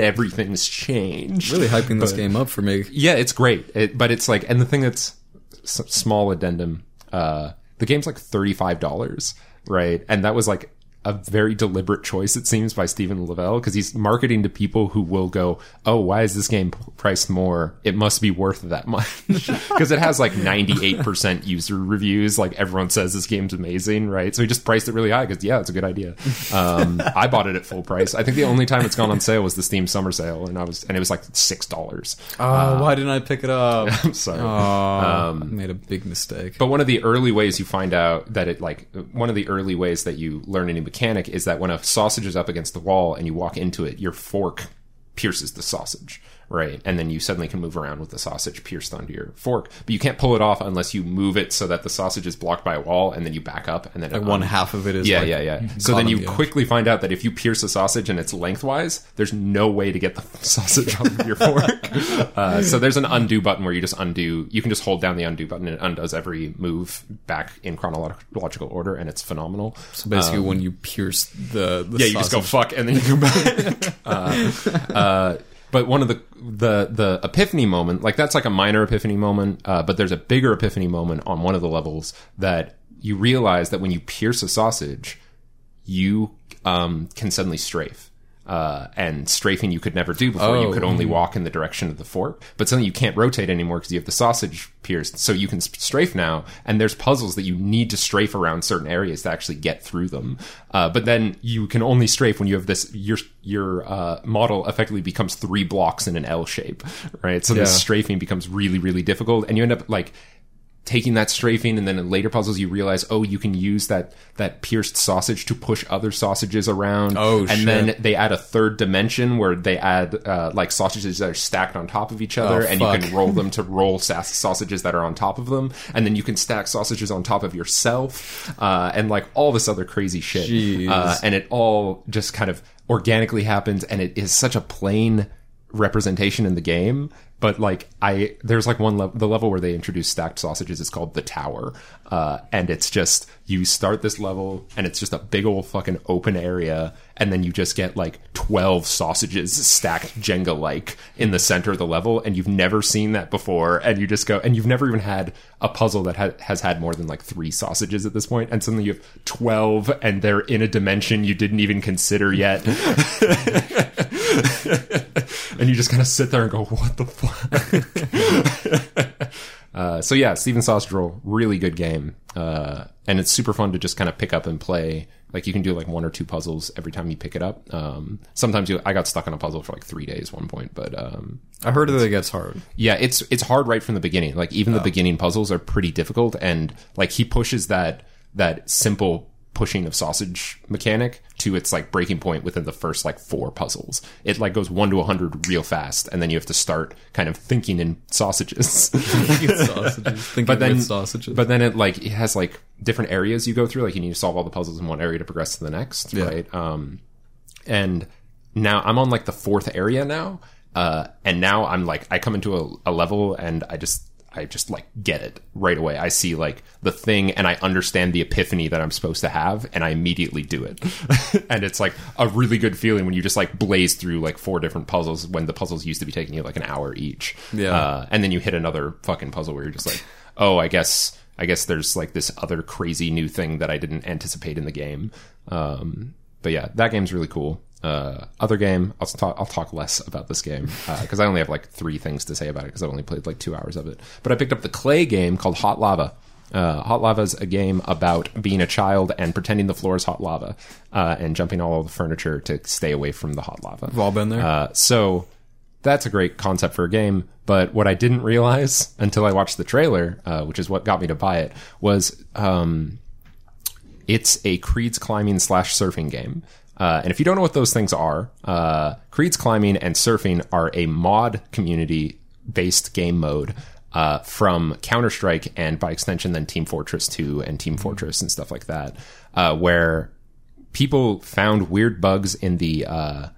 everything's changed. Really hyping this game up for me. yeah it's great. It, but it's like and the thing that's s- small addendum uh the game's like $35 right? And that was like a very deliberate choice it seems by Stephen Lavelle because he's marketing to people who will go oh why is this game priced more? It must be worth that much. Because it has like 98% user reviews. Like everyone says this game's amazing right? So he just priced it really high because yeah it's a good idea. Um I bought it at full price. I think the only time it's gone on sale was the Steam summer sale and I was and it was like six dollars. Oh, why didn't I pick it up? I'm sorry. Oh, I made a big mistake. But one of the early ways you find out that it like one of the early ways that you learn a new mechanic is that when a sausage is up against the wall and you walk into it, your fork pierces the sausage, right? And then you suddenly can move around with the sausage pierced onto your fork. But you can't pull it off unless you move it so that the sausage is blocked by a wall and then you back up and then like one half of it is yeah, like yeah, yeah. So then you the quickly find out that if you pierce a sausage and it's lengthwise, there's no way to get the sausage on your fork. Uh, so there's an undo button where you just undo. You can just hold down the undo button and it undoes every move back in chronological order, and it's phenomenal. So basically, when you pierce the, the Yeah, you just go fuck and then you come back. uh, uh, but one of the the the epiphany moment, like that's like a minor epiphany moment, uh, but there's a bigger epiphany moment on one of the levels that you realize that when you pierce a sausage, you um, can suddenly strafe. Uh, and strafing you could never do before. You Oh. could only walk in the direction of the fork, but suddenly you can't rotate anymore because you have the sausage pierced. So you can strafe now, and there's puzzles that you need to strafe around certain areas to actually get through them. Uh, but then you can only strafe when you have this. Your your uh, model effectively becomes three blocks in an L shape, right? So the Yeah. strafing becomes really really difficult, and you end up like taking that strafing and then in later puzzles you realize oh you can use that that pierced sausage to push other sausages around Oh, and shit. then they add a third dimension where they add uh, like sausages that are stacked on top of each other Oh, and you can roll them to roll sa- sausages that are on top of them and then you can stack sausages on top of yourself uh, and like all this other crazy shit Jeez. uh, and it all just kind of organically happens and it is such a plain representation in the game but like i there's like one level the level where they introduce stacked sausages is called the tower uh, and it's just you start this level and it's just a big old fucking open area and then you just get like 12 sausages stacked jenga like in the center of the level and you've never seen that before and you just go and you've never even had a puzzle that ha- has had more than like three sausages at this point and suddenly you have 12 and they're in a dimension you didn't even consider yet and you just kind of sit there and go, "What the fuck?" uh, so yeah, Stephen Roll, really good game, uh, and it's super fun to just kind of pick up and play. Like you can do like one or two puzzles every time you pick it up. Um, sometimes you, I got stuck on a puzzle for like three days one point, but um, I heard that it gets hard. yeah, it's it's hard right from the beginning. Like even the beginning puzzles are pretty difficult, and like he pushes that that simple pushing of sausage mechanic to its like breaking point within the first like four puzzles. It like goes one to a hundred real fast, and then you have to start kind of thinking in sausages. sausages. Thinking but then sausages. but then it like it has like different areas you go through. Like you need to solve all the puzzles in one area to progress to the next, Yeah. right? Um, and now I'm on like the fourth area now, uh, and now I'm like I come into a, a level and I just I just like get it right away. I see like the thing and I understand the epiphany that I'm supposed to have and I immediately do it. and it's like a really good feeling when you just like blaze through like four different puzzles when the puzzles used to be taking you like an hour each. Yeah. Uh, and then you hit another fucking puzzle where you're just like, oh, I guess I guess there's like this other crazy new thing that I didn't anticipate in the game. Um, but yeah, that game's really cool. Uh, other game, I'll talk, I'll talk less about this game because I only have like three things to say about it because I've only played like two hours of it. But I picked up the Klei game called Hot Lava. Uh, hot Lava is a game about being a child and pretending the floor is hot lava uh, and jumping all of the furniture to stay away from the hot lava. We've all been there. Uh, so that's a great concept for a game. But what I didn't realize until I watched the trailer, uh, which is what got me to buy it, was um, it's a Kreedz climbing slash surfing game. Uh, and if you don't know what those things are, uh, Kreedz climbing and surfing are a mod community based game mode uh, from Counter Strike and by extension then Team Fortress 2 and Team Fortress and stuff like that, uh, where people found weird bugs in the uh,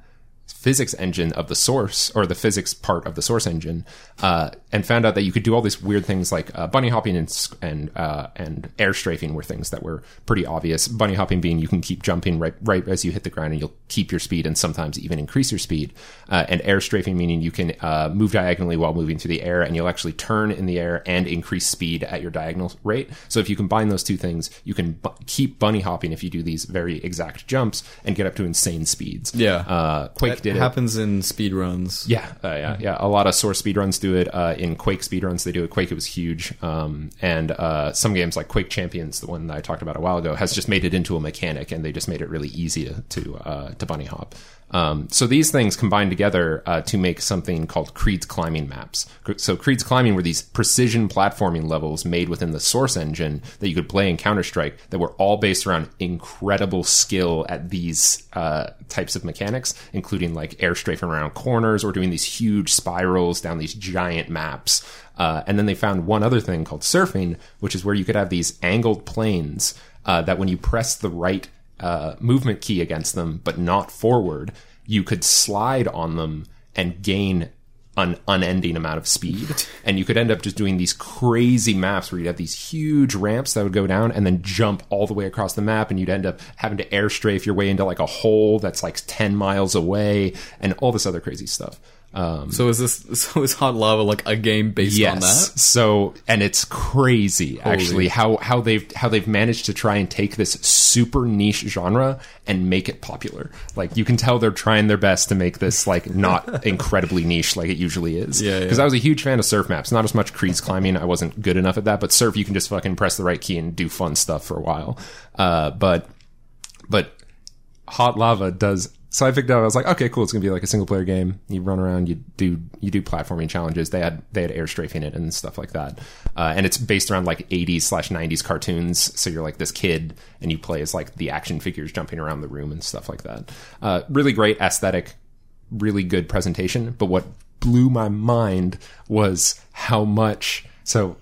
physics engine of the source or the physics part of the source engine, uh, and found out that you could do all these weird things like uh, bunny hopping and and uh, and air strafing were things that were pretty obvious. Bunny hopping being you can keep jumping right right as you hit the ground and you'll keep your speed and sometimes even increase your speed. Uh, and air strafing meaning you can uh, move diagonally while moving through the air and you'll actually turn in the air and increase speed at your diagonal rate. So if you combine those two things, you can bu- keep bunny hopping if you do these very exact jumps and get up to insane speeds. Yeah. uh, Quake did it. happens in speedruns. Yeah, uh, yeah, yeah. A lot of Source speedruns do it. Uh, in Quake speedruns, they do it. Quake, it was huge. Um, and uh, some games like Quake Champions, the one that I talked about a while ago, has just made it into a mechanic, and they just made it really easy to to, uh, to bunny hop. Um, so these things combine together uh, to make something called Kreedz climbing maps. So Kreedz climbing were these precision platforming levels made within the Source engine that you could play in Counter Strike that were all based around incredible skill at these uh, types of mechanics, including like air strafing around corners or doing these huge spirals down these giant maps. Uh, and then they found one other thing called surfing, which is where you could have these angled planes uh, that when you press the right uh, movement key against them, but not forward, you could slide on them and gain an unending amount of speed. And you could end up just doing these crazy maps where you'd have these huge ramps that would go down and then jump all the way across the map. And you'd end up having to air strafe your way into like a hole that's like 10 miles away and all this other crazy stuff. Um, So is this? So is Hot Lava like a game based on that? So, and it's crazy actually how how they've how they've managed to try and take this super niche genre and make it popular. Like you can tell they're trying their best to make this like not incredibly niche like it usually is. Yeah, yeah. Because I was a huge fan of surf maps. Not as much Kreedz climbing. I wasn't good enough at that. But surf, you can just fucking press the right key and do fun stuff for a while. Uh, but but hot lava does so i picked up i was like okay cool it's gonna be like a single player game. You run around you do you do platforming challenges. They had they had air strafing it and stuff like that. Uh, and it's based around like 80s slash 90s cartoons. So you're like this kid and you play as like the action figures jumping around the room and stuff like that. Uh, really great aesthetic really good presentation. But what blew my mind was how much so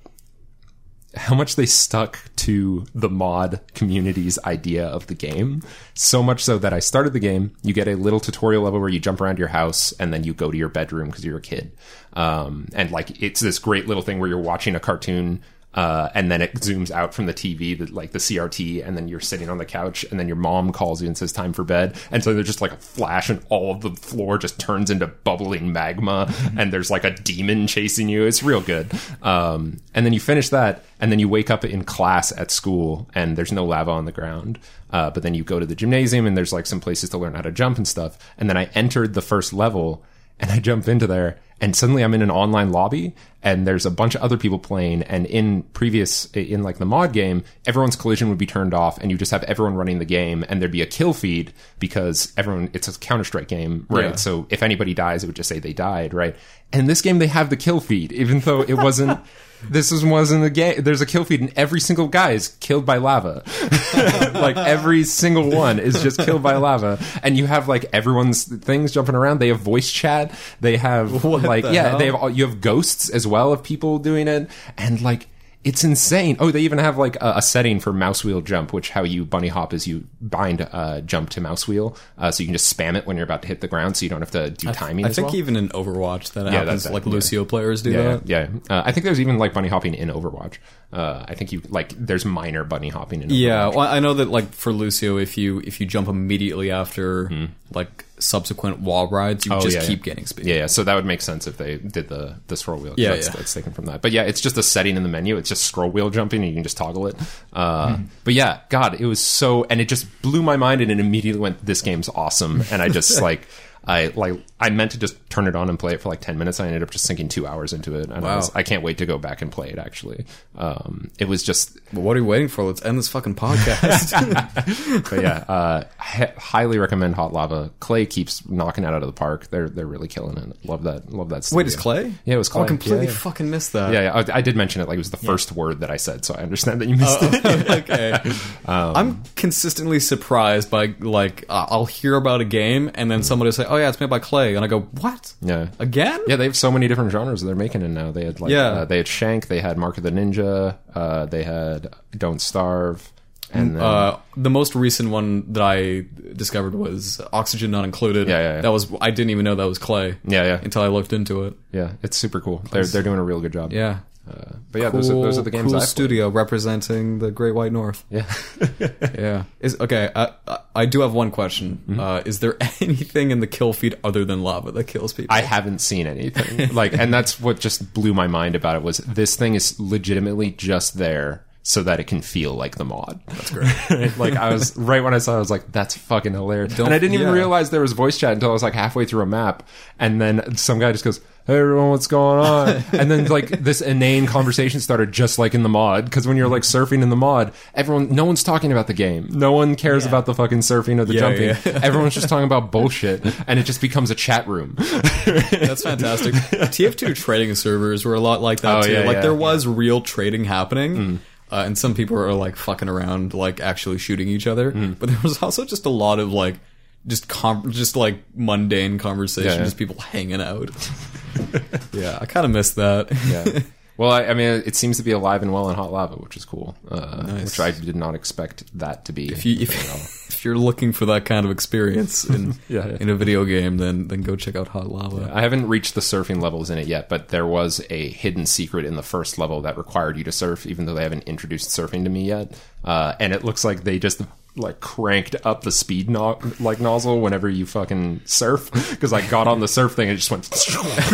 how much they stuck to the mod community's idea of the game. So much so that I started the game. You get a little tutorial level where you jump around your house and then you go to your bedroom because you're a kid. Um, and like it's this great little thing where you're watching a cartoon. Uh, and then it zooms out from the TV, the, like the CRT, and then you're sitting on the couch, and then your mom calls you and says time for bed, and so there's just like a flash, and all of the floor just turns into bubbling magma, and there's like a demon chasing you. It's real good. Um, and then you finish that, and then you wake up in class at school, and there's no lava on the ground. Uh, but then you go to the gymnasium, and there's like some places to learn how to jump and stuff. And then I entered the first level, and I jump into there, and suddenly I'm in an online lobby, and there's a bunch of other people playing. And in previous, in like the mod game, everyone's collision would be turned off, and you just have everyone running the game, and there'd be a kill feed because everyone, it's a Counter Strike game, right? Yeah. So if anybody dies, it would just say they died, right? And in this game, they have the kill feed, even though it wasn't. This was, wasn't a game. There's a kill feed, and every single guy is killed by lava. like every single one is just killed by lava, and you have like everyone's things jumping around. They have voice chat. They have What like the yeah, hell? they have all, you have ghosts as well of people doing it, and like It's insane. Oh, they even have like a, a setting for mouse wheel jump, which how you bunny hop is you bind uh, jump to mouse wheel, uh, so you can just spam it when you're about to hit the ground, so you don't have to do timing. I think well. even in Overwatch that Yeah, happens. that's- like yeah. Lucio players do yeah, that. yeah. Uh, I think there's even like bunny hopping in Overwatch. Uh, I think you like there's minor bunny hopping in. Yeah, well, I know that like for Lucio, if you if you jump immediately after like subsequent wall rides, you. Oh, just yeah, keep yeah. getting speed. Yeah, yeah, so that would make sense if they did the the scroll wheel. Yeah, that's, yeah. that's taken from that. But yeah, it's just a setting in the menu. It's just scroll wheel jumping, and you can just toggle it. Uh, Hmm. But yeah, God, it was so, and it just blew my mind, and it immediately went, "This game's awesome," and I just like. I like I meant to just turn it on and play it for like ten minutes. I ended up just sinking two hours into it, and I, was, I can't wait to go back and play it. Actually, um, it was just But what are you waiting for? Let's end this fucking podcast. but yeah, uh, hi- highly recommend Hot Lava. Klei keeps knocking it out of the park. They're they're really killing it. Love that. Love that. Stuff. Wait, studio. is Klei? Yeah, it was Klei. Oh, I completely Yeah, yeah. fucking missed that. Yeah, yeah. I, I did mention it. Like it was the first word that I said, so I understand that you missed it. okay. Um, I'm consistently surprised by like uh, I'll hear about a game and then somebody will say, "Oh yeah, it's made by Klei," and I go, "What? Yeah. Again?" Yeah, they have so many different genres they're making it now. They had like Yeah. uh, they had Shank, they had Mark of the Ninja, uh, they had Don't Starve, and then, Uh, the most recent one that I discovered was Oxygen Not Included. Yeah, yeah, yeah. That was I didn't even know that was Klei yeah, yeah, until I looked into it. yeah. It's super cool. They're they're doing a real good job. Yeah. Uh, but yeah, those, are, those are the games cool I studio representing the Great White North. Yeah. Yeah. Is okay. I, I, I do have one question. Mm-hmm. Uh, is there anything in the kill feed other than lava that kills people? I haven't seen anything like, and that's what just blew my mind about it was this thing is legitimately just there so that it can feel like the mod. That's great. like I was right when I saw, it, I was like, "That's fucking hilarious." and I didn't even yeah. realize there was voice chat until I was like halfway through a map, and then some guy just goes. Hey everyone, what's going on? And then like this inane conversation started just like in the mod because when you're like surfing in the mod, everyone, no one's talking about the game. No one cares about the fucking surfing or the Yeah, jumping. yeah. Everyone's just talking about bullshit, and it just becomes a chat room. That's fantastic. TF2 trading servers were a lot like that Oh, too. yeah, like yeah, there yeah. was real trading happening. Uh, and some people are like fucking around, like actually shooting each other. But there was also just a lot of like, just com- just like mundane conversation, Yeah, yeah. just people hanging out. yeah, I kind of missed that. yeah. Well, I, I mean, it seems to be alive and well in hot lava, which is cool. Uh, Nice. Which I did not expect that to be. if you if, if you're looking for that kind of experience in Yeah, yeah. in a video game, then then go check out Hot Lava. I haven't reached the surfing levels in it yet, but there was a hidden secret in the first level that required you to surf, even though they haven't introduced surfing to me yet. Uh, and it looks like they just like cranked up the speed no- like nozzle whenever you fucking surf because I got on the surf thing and it just went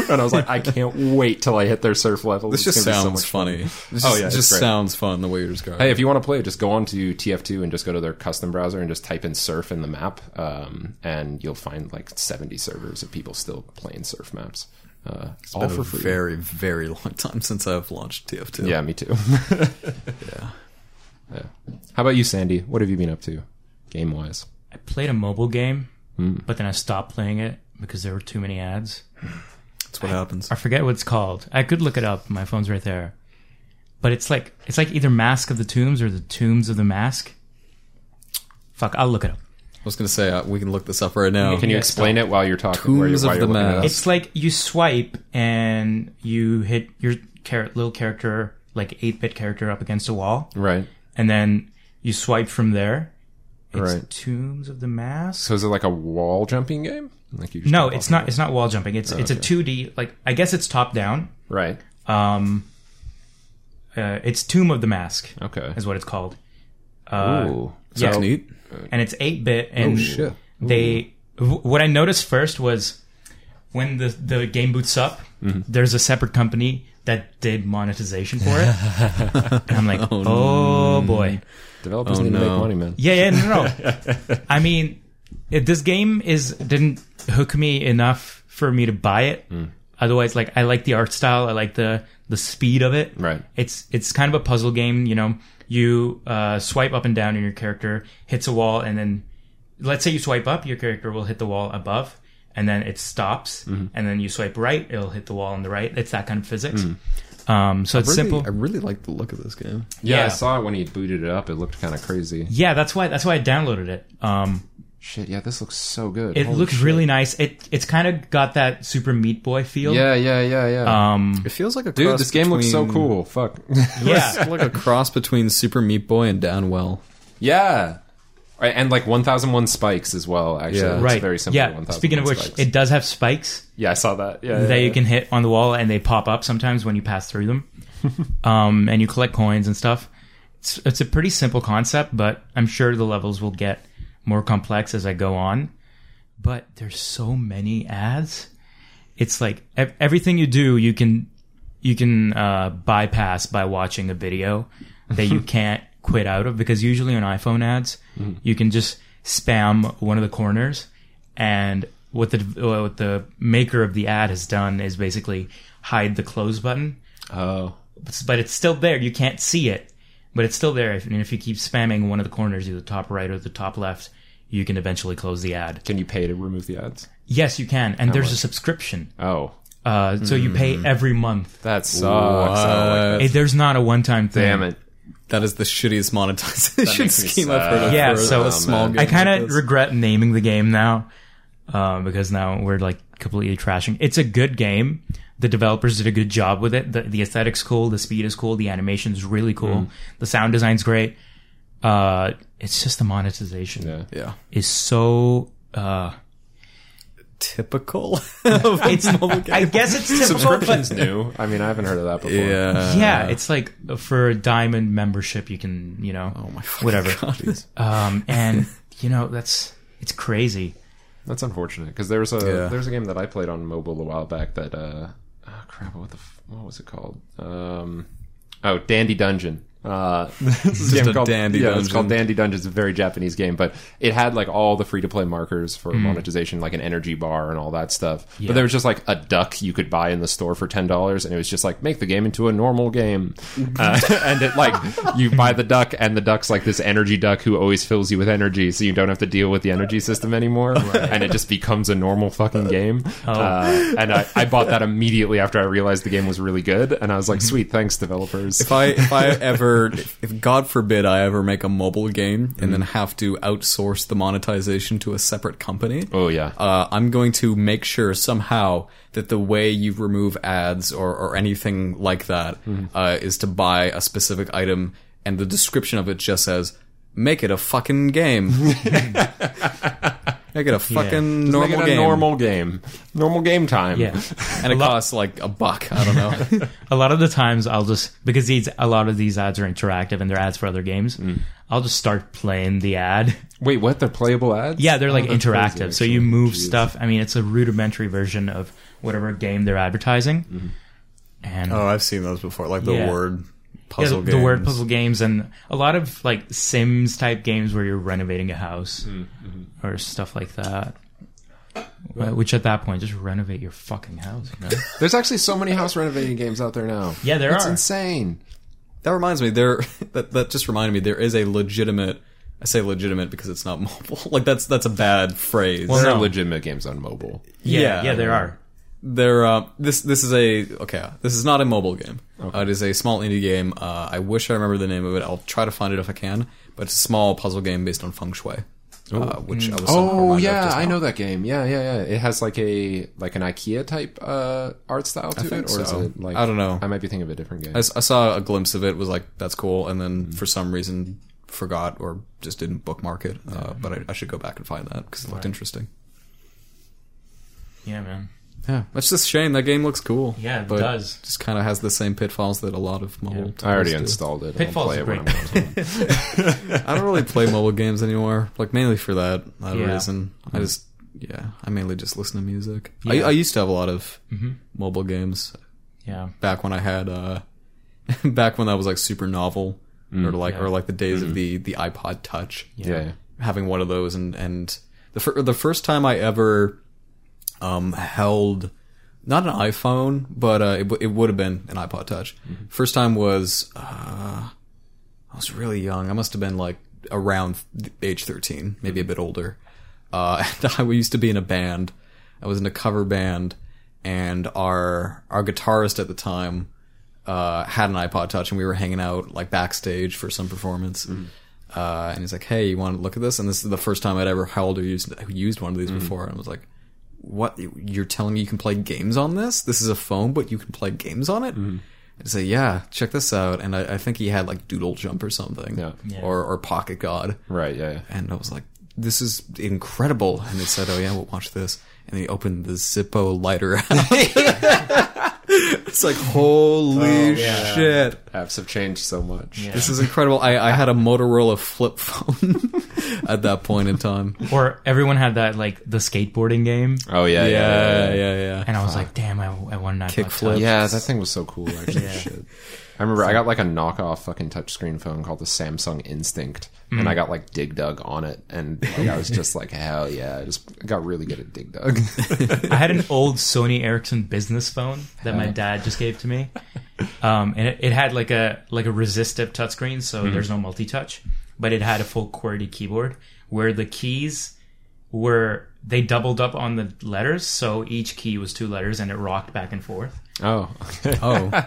and I was like I can't wait till I hit their surf level. This It's just gonna so sounds much fun. funny. This Oh, yeah, it just sounds fun the way you're describing. Hey, if you want to play, just go on to TF2 and just go to their custom browser and just type in surf in the map, um, and you'll find like 70 servers of people still playing surf maps. Uh, all been for a free. very very long time since I've launched TF2. yeah, me too. yeah. Yeah. How about you, Sandy? What have you been up to, game wise? I played a mobile game, Hmm. but then I stopped playing it because there were too many ads. That's what happens. I forget what it's called. I could look it up. My phone's right there. But it's like it's like either Mask of the Tombs or the Tombs of the Mask. Fuck, I'll look it up. I was gonna say uh, we can look this up right now. Can you Yeah, explain it while you're talking? Tombs you're, of the you're it? Mask. It's like you swipe and you hit your char- little character, like eight bit character, up against a wall, Right. And then you swipe from there. It's Right. Tombs of the Mask. So is it like a wall jumping game? Like you no, it's not. It's not wall jumping. It's it's a two D. Like I guess it's top down. Right. Um, uh, it's Tomb of the Mask Okay. is what it's called. Uh, Ooh. yeah. Neat. and it's eight bit. And Oh, shit. They w- what I noticed first was when the the game boots up, Mm-hmm. there's a separate company that did monetization for it, and I'm like, oh, boy, Developers Oh, need to make money, man. yeah, yeah, no, no. I mean, it, this game is didn't hook me enough for me to buy it. Hmm. Otherwise, like I like the art style, I like the the speed of it. Right. It's it's kind of a puzzle game. You know, you uh, swipe up and down, and your character hits a wall, and then let's say you swipe up, your character will hit the wall above, and then it stops, Mm-hmm. and then you swipe right, it'll hit the wall on the right. It's that kind of physics. Mm-hmm. Um, so it's Really, simple. I really like the look of this game. Yeah, I saw it when he booted it up. It looked kind of crazy. Yeah, that's why that's why I downloaded it. Um, Shit, yeah, this looks so good. It Holy looks shit. really nice. It it's kind of got that Super Meat Boy feel. Yeah, yeah, yeah, yeah. Um. It feels like a Dude, cross this game looks so cool. Fuck. Yeah. Like a cross between Super Meat Boy and Downwell. yeah. Right, And like 1001 spikes as well, actually. Yeah. It's right. very similar to yeah. 1001 Speaking of which, spikes. it does have spikes yeah, I saw that. Yeah. that yeah, you yeah. can hit on the wall, and they pop up sometimes when you pass through them. um, and you collect coins and stuff. It's it's a pretty simple concept, but I'm sure the levels will get more complex as I go on. But there's so many ads. It's like ev- everything you do, you can you can uh, bypass by watching a video that you can't quit out of because usually on iPhone ads, you can just spam one of the corners, and what the what the maker of the ad has done is basically hide the close button, Oh. but it's still there. You can't see it, but it's still there. If, and if you keep spamming one of the corners, either the top right or the top left, you can eventually close the ad. Can you pay to remove the ads? Yes, you can, and there's a subscription. Oh. Uh, so you pay every month. That sucks. Like that. It, there's not a one-time thing. Damn it. That is the shittiest monetization scheme I've heard of Yeah, for so- a small man. game. I kind of this. regret naming the game now uh, because now we're like completely trashing. It's a good game. The developers did a good job with it. The, the aesthetic's cool. The speed is cool. The animation's really cool. Mm. The sound design's great. Uh, it's just the monetization Yeah. yeah. is so. Uh, Typical. of it's. mobile I guess it's typical, Subscription's but new. I mean, I haven't heard of that before. Yeah. yeah, it's like for a diamond membership, you can you know Oh my whatever. God. Um, and you know that's it's crazy. That's unfortunate because there was a Yeah. there was a game that I played on mobile a while back that uh oh crap what the what was it called um oh Dandy Dungeon uh this is Just game a called, Dandy yeah, it's called Dandy Dungeon it's a very Japanese game but it had like all the free to play markers for Hmm. monetization like an energy bar and all that stuff. Yeah. but there was just like a duck you could buy in the store for ten dollars and it was just like make the game into a normal game. Uh, and it like you buy the duck and the duck's like this energy duck who always fills you with energy so you don't have to deal with the energy system anymore and it just becomes a normal fucking game. Oh. uh, and I, I bought that immediately after I realized the game was really good and I was like sweet thanks developers. If I if I ever if God forbid I ever make a mobile game and then have to outsource the monetization to a separate company, oh yeah uh, I'm going to make sure somehow that the way you remove ads or, or anything like that uh, is to buy a specific item and the description of it just says make it a fucking game. make it a fucking Just normal make it a game. normal game normal game time Yeah. and it lot- costs like a buck. I don't know. a lot of the times I'll just because these a lot of these ads are interactive and they're ads for other games. Mm. I'll just start playing the ad. wait what they're playable ads Yeah, they're like Oh, that's interactive, crazy, so you move Jeez. stuff. I mean, it's a rudimentary version of whatever game they're advertising. Mm-hmm. And oh, I've seen those before, like the Yeah. word yeah, the, games. the word puzzle games and a lot of like Sims type games where you're renovating a house Mm-hmm. or stuff like that. Uh, Which at that point, just renovate your fucking house. You know? there's actually so many house renovating games out there now yeah, there it's are. insane That reminds me, there that that just reminded me there is a legitimate. I say legitimate because it's not mobile. like that's that's a bad phrase. Well, there no. are legitimate games on mobile Yeah, Yeah. yeah, there are. There, uh, this this is a okay. This is not a mobile game. Uh, it is a small indie game. Uh, I wish I remember the name of it. I'll try to find it if I can. But it's a small puzzle game based on feng shui, uh, which I was. Oh yeah, I know that game. Yeah, yeah, yeah. It has like a like an IKEA type uh, art style to think it, or is it like I don't know. I might be thinking of a different game. I saw a glimpse of it. Was like that's cool, and then Mm-hmm. for some reason forgot or just didn't bookmark it. Uh, but I, I should go back and find that because it looked interesting. Yeah, man. Yeah, that's just a shame. That game looks cool. Yeah, it but does. Just kind of has the same pitfalls that a lot of mobile. Games. I already do. installed it. Pitfall's I'll play it great. I'm. I don't really play mobile games anymore. Like mainly for that, that Yeah. reason. I just yeah, I mainly just listen to music. Yeah. Mm-hmm. I, I used to have a lot of mobile games Yeah. back when I had uh back when that was like super novel or like yeah. or like the days of the the iPod Touch. yeah. yeah. Having one of those and and the fir- the first time I ever um held not an iPhone, but uh, it, w- it would have been an iPod Touch. First time was uh, I was really young. I must have been like around age thirteen, maybe a bit older. Uh, and I used to be in a band. I was in a cover band, and our our guitarist at the time uh, had an iPod Touch, and we were hanging out like backstage for some performance. Uh, and he's like, "Hey, you want to look at this?" And this is the first time I'd ever held or used used one of these before. And I was like, "What? You're telling me you can play games on this? This is a phone, but you can play games on it?" Mm-hmm. And say, "Yeah, check this out." And I, I think he had like Doodle Jump or something, Yeah. Yeah. or or Pocket God. Right. Yeah. yeah. And I was like, "This is incredible!" And they said, "Oh yeah, we'll watch this." And they opened the Zippo lighter app. it's like, holy oh, yeah. shit! Apps have changed so much. Yeah. This is incredible. I, I had a Motorola flip phone at that point in time. Or everyone had that like the skateboarding game, Oh yeah. Yeah, Yeah. yeah, Yeah. yeah. and I was like, damn, I, I want an iPod Kickflip. Touch. Yeah, that thing was so cool. Actually, Yeah. shit. I remember I got like a knockoff fucking touchscreen phone called the Samsung Instinct, and I got like Dig Dug on it, and like, I was just like, hell yeah! I just got really good at Dig Dug. I had an old Sony Ericsson business phone that my dad just gave to me, um, and it, it had like a like a resistive touchscreen, so there's no multi-touch, but it had a full QWERTY keyboard where the keys were they doubled up on the letters, so each key was two letters, and it rocked back and forth. Oh. Oh,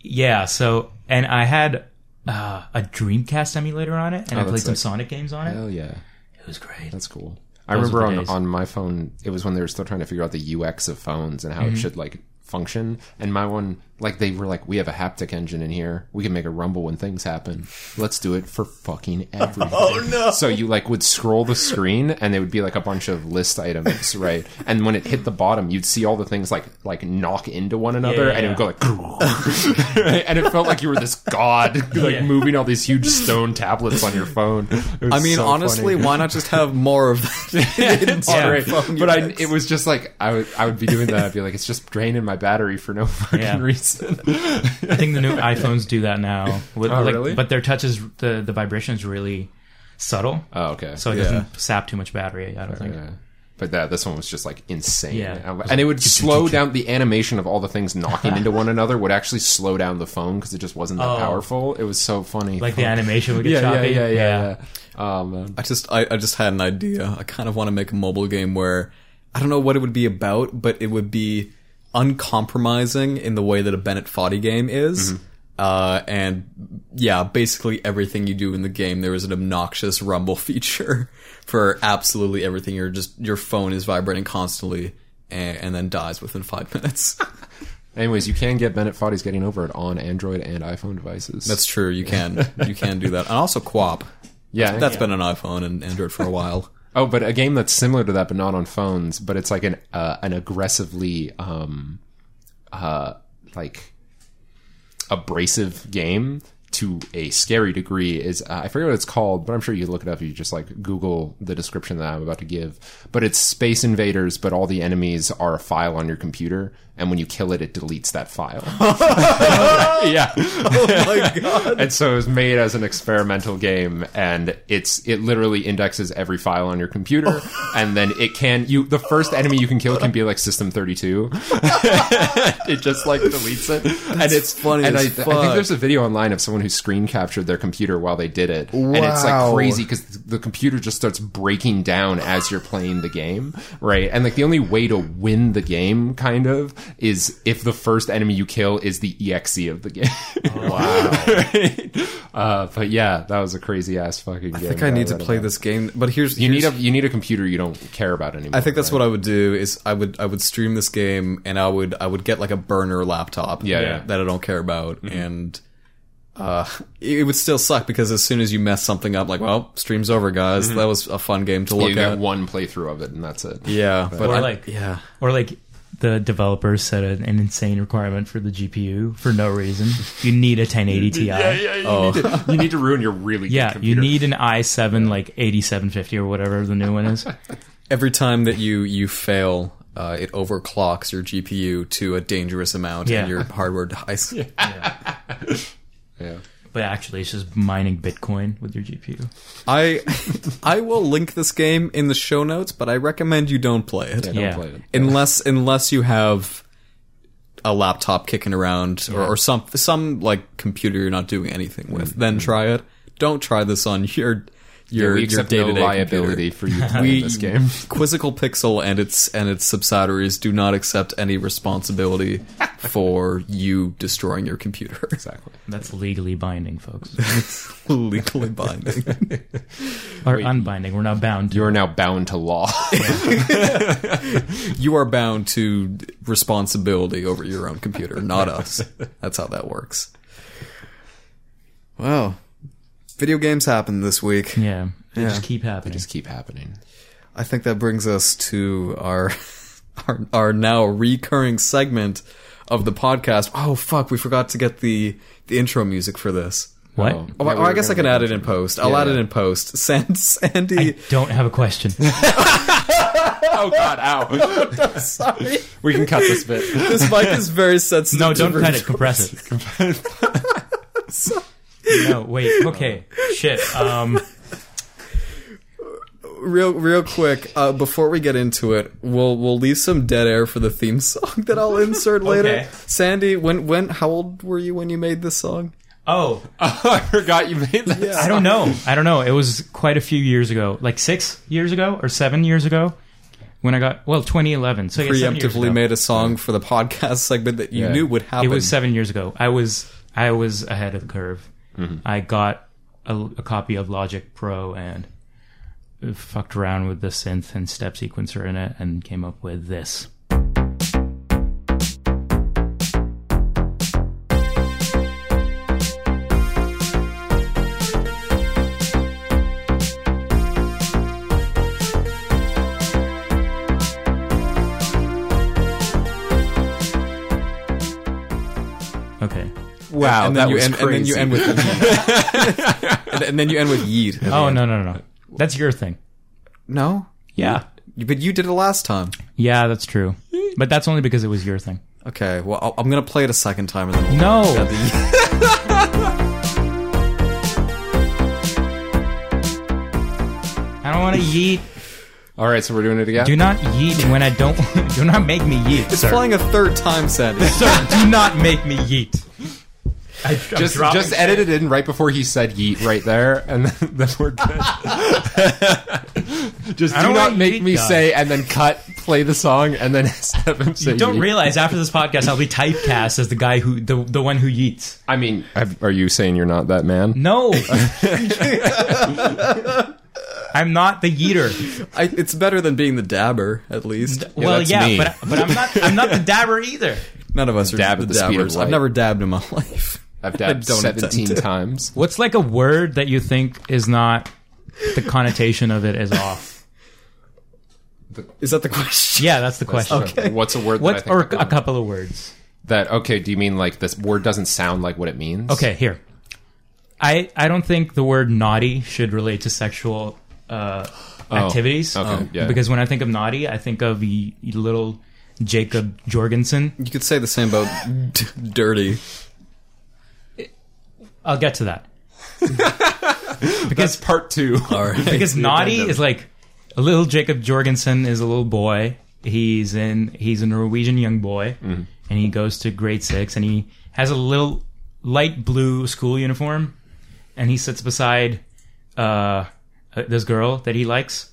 Yeah, so and I had uh, a Dreamcast emulator on it, and I Oh, played that's some. Sonic games on it. Oh yeah, It was great. that's cool. I Those remember on, days. on my phone, it was when they were still trying to figure out the UX of phones and how Mm-hmm. it should like function. And my one, like they were like, we have a haptic engine in here. We can make a rumble when things happen. Let's do it for fucking everything. oh no! So you like would scroll the screen and it would be like a bunch of list items, right? And when it hit the bottom, you'd see all the things like like knock into one another, Yeah, and it would go like, and it felt like you were this god, like Yeah. moving all these huge stone tablets on your phone. I mean, so honestly, funny. why not just have more of that? It's Yeah. Phone But I, it was just like I would, I would be doing that. I'd be like, it's just draining my battery for no fucking Yeah. Reason. I think the new iPhones do that now. With, Oh, like, really? But their touch is the the vibration is really subtle, Oh, okay. so it Yeah. doesn't sap too much battery. I don't think. Yeah. But that this one was just like insane, Yeah. and it would slow down the animation of all the things knocking into one another. Would actually slow down the phone because it just wasn't that Oh. powerful. It was so funny. Like the animation would get yeah, yeah, choppy. yeah, yeah, yeah. Oh man. I just I, I just had an idea. I kind of want to make a mobile game where I don't know what it would be about, but it would be uncompromising in the way that a Bennett Foddy game is. Uh, and yeah, basically everything you do in the game, there is an obnoxious rumble feature for absolutely everything. You're just your phone is vibrating constantly and, and then dies within five minutes. Anyways, you can get Bennett Foddy's getting over it on Android and iPhone devices. That's true. You can you can do that, and also QWOP. yeah. That's been on iPhone and Android for a while. Oh, but a game that's similar to that, but not on phones. But it's like an uh, an aggressively, um, uh, like abrasive game to a scary degree. Is uh, I forget what it's called, but I'm sure you look it up. if You just like Google the description that I'm about to give. But it's Space Invaders, but all the enemies are a file on your computer, and when you kill it, it deletes that file. yeah. Oh my god! and so it was made as an experimental game and it's it literally indexes every file on your computer and then it can you the first enemy you can kill can be like system 32 it just like deletes it and it's funny and I, I think there's a video online of someone who screen captured their computer while they did it. And it's like crazy because the computer just starts breaking down as you're playing the game right? And like the only way to win the game kind of is if the first enemy you kill is the exe of the game. Wow. Uh, but yeah that was a crazy ass fucking game I think I need to play this game, but here's you need a you need a computer you don't care about anymore I think that's right? what I would do is I would I would stream this game and I would I would get like a burner laptop Yeah, yeah. that I don't care about and uh it would still suck because as soon as you mess something up like well stream's over guys that was a fun game to Yeah, look you at one playthrough of it and that's it yeah but Or I- like- yeah Or like the developers set an, an insane requirement for the GPU for no reason. You need a 1080 Ti. yeah, you, Oh. need to, you need to ruin your really good Yeah, you need an i7 like 8750 or whatever the new one is. every time that you you fail uh, it overclocks your GPU to a dangerous amount Yeah. and your hardware dies. yeah But actually, it's just mining Bitcoin with your GPU. I I will link this game in the show notes, but I recommend you don't play it. yeah, don't Yeah. play it. Unless unless you have a laptop kicking around or, or some some like computer you're not doing anything with. Mm-hmm. Then try it. Don't try this on your Yeah, your we your accept day-to-day no computer. liability for you playing We this game. Quizzical Pixel and its and its subsidiaries do not accept any responsibility for you destroying your computer. Exactly. That's legally binding, folks. Legally binding. Or unbinding. We're not bound to. You are now bound to law. you are bound to responsibility over your own computer, not us. That's how that works. Well, video games happened this week. Yeah. They Yeah. just keep happening. They Just keep happening. I think that brings us to our our, our now recurring segment of the podcast. Oh fuck, we forgot to get the the intro music for this. what? Oh. Oh, Yeah, I- we I guess I can add it in intro. post. I'll Yeah, add it in post. San- Sandy, Don't have a question. Oh God! Ow! sorry, we can cut this bit. this mic is very sensitive. No, don't cut it. retro- Compress it. No, wait. Okay. Shit. Um. real real quick uh, before we get into it we'll we'll leave some dead air for the theme song that i'll insert later Okay. sandy when when how old were you when you made this song Oh, I forgot you made that. I don't know. I don't know. It was quite a few years ago, like six years ago or seven years ago, when I got well, 2011. So yeah, preemptively made a song for the podcast segment that you Yeah. knew would happen It was seven years ago. I was I was ahead of the curve. I got a, a copy of Logic Pro and fucked around with the synth and step sequencer in it, and came up with this. Wow, and that then you was end, and then you end with yeet. and, and then you end with yeet at Oh no no no no. That's your thing. no Yeah. but you did it last time Yeah, that's true. But that's only because it was your thing. okay well I'll, i'm gonna play it a second time and then we'll No. add the yeet. I don't want to yeet. All right, so we're doing it again. Do not yeet when I don't. do not make me yeet, it's sir. playing a third time sandy sir, do not make me yeet. I, I'm just dropping just edit it in right before he said yeet right there, and then, then we're good. just do don't make me guys. say and then cut, play the song, and then have him say. You don't yeet. realize after this podcast I'll be typecast as the guy who the the one who yeets. I mean, have, are you saying you're not that man? No. I'm not the yeeter. I, it's better than being the dabber at least well, yeah, me. but but I'm not I'm not the dabber either. None of us are Dab the at the dabbers. I've never dabbed in my life. I've I dabbed don't intend seventeen to. times. What's like a word that you think is not the connotation of it is off? Is that the question? Yeah, that's the question. Okay. What's a word that I What think or of? a couple of words? that? Okay, do you mean like this word doesn't sound like what it means? Okay, here. I I don't think the word naughty should relate to sexual uh, activities. Oh, okay, yeah. Because when I think of naughty, I think of y- y- little Jacob Jorgensen. You could say the same about d- dirty. I'll get to that. That's because part two. All right. because naughty is like a little Jacob Jorgensen is a little boy. He's in he's a Norwegian young boy, and he goes to grade six, and he has a little light blue school uniform, and he sits beside uh, uh, this girl that he likes,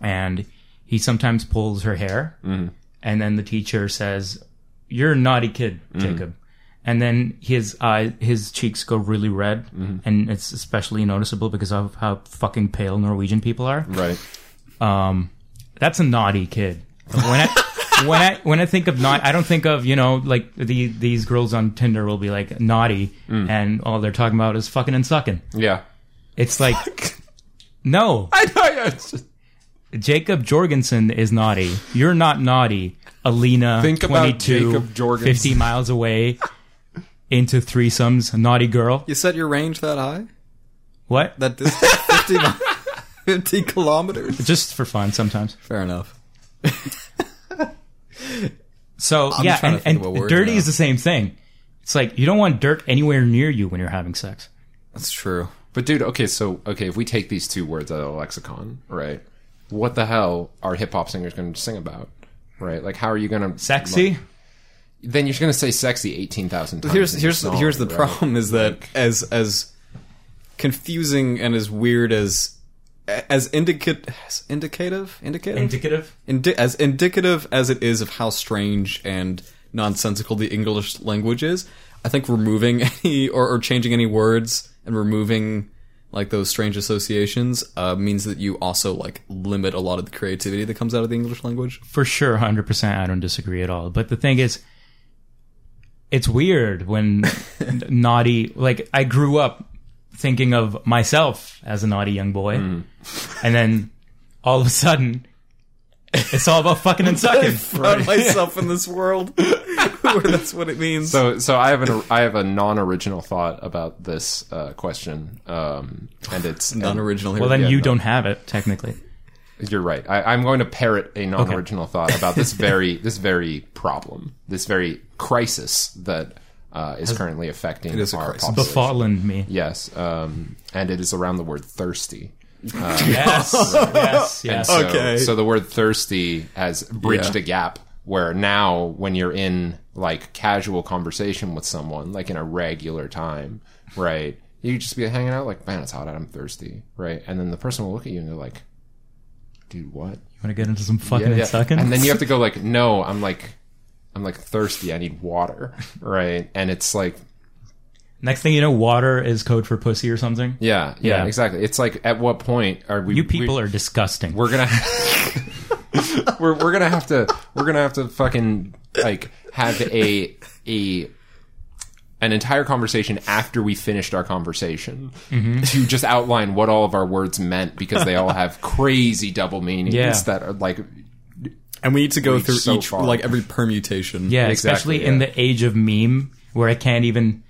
and he sometimes pulls her hair, and then the teacher says, "You're a naughty kid, Jacob." And then his eye, his cheeks go really red, mm-hmm. and it's especially noticeable because of how fucking pale Norwegian people are. right. Um, that's a naughty kid. When I when I when I think of naughty, I don't think of you know like the these girls on Tinder will be like naughty, mm. and all they're talking about is fucking and sucking. Yeah. It's like no, I know. Yeah, it's just, Jacob Jorgensen is naughty. You're not naughty. Alina, Think about 22, Jacob Jorgensen. 50 miles away, into threesomes, naughty girl. You set your range that high? What? That distance? 50, 50 kilometers? Just for fun sometimes. Fair enough. So I'm yeah, and, and of a word dirty now. is the same thing. It's like you don't want dirt anywhere near you when you're having sex. That's true. but dude, okay, so okay, if we take these two words out of the lexicon, right? What the hell are hip hop singers going to sing about? Right? Like, how are you going to Sexy. Then you're going to say sexy eighteen thousand times. Here's here's song, here's the right? problem is that as as confusing and as weird as as indicate as indicative indicative Indicative. Indi- as indicative as it is of how strange and nonsensical the English language is, I think removing any or, or changing any words and removing like those strange associations uh, means that you also like limit a lot of the creativity that comes out of the English language. For sure, hundred percent. I don't disagree at all. But the thing is, it's weird when naughty. Like I grew up thinking of myself as a naughty young boy, and then all of a sudden, it's all about fucking and sucking. Found myself in this world where that's what it means. So, so I have an I have a non-original thought about this uh, question, um, and it's non-original. Here Well, then go. you don't have it technically. You're right. I, I'm going to parrot a non-original thought about this very this very problem, this very crisis that uh, is currently affecting It is a our crisis. population. Befallen me. Yes, um, and it is around the word thirsty. Yes, yes, yes. So, Okay. So the word thirsty has bridged Yeah. a gap where now when you're in like casual conversation with someone, like in a regular time, right? You just be hanging out like, man, it's hot out, I'm thirsty, right? And then the person will look at you and they're like, dude, what? You want to get into some fucking and sucking? And then you have to go like, no, I'm like, I'm like thirsty. I need water, right? And it's like, Next thing you know, water is code for pussy or something. yeah, yeah, Yeah. exactly. It's like, at what point are we? You people are disgusting. we're gonna we're we're gonna have to we're gonna have to fucking like have a a an entire conversation after we finished our conversation Mm-hmm. to just outline what all of our words meant because they all have crazy double meanings Yeah. that are like and we need to go through so each far. like every permutation. Yeah, Exactly, especially in the age of meme where I can't even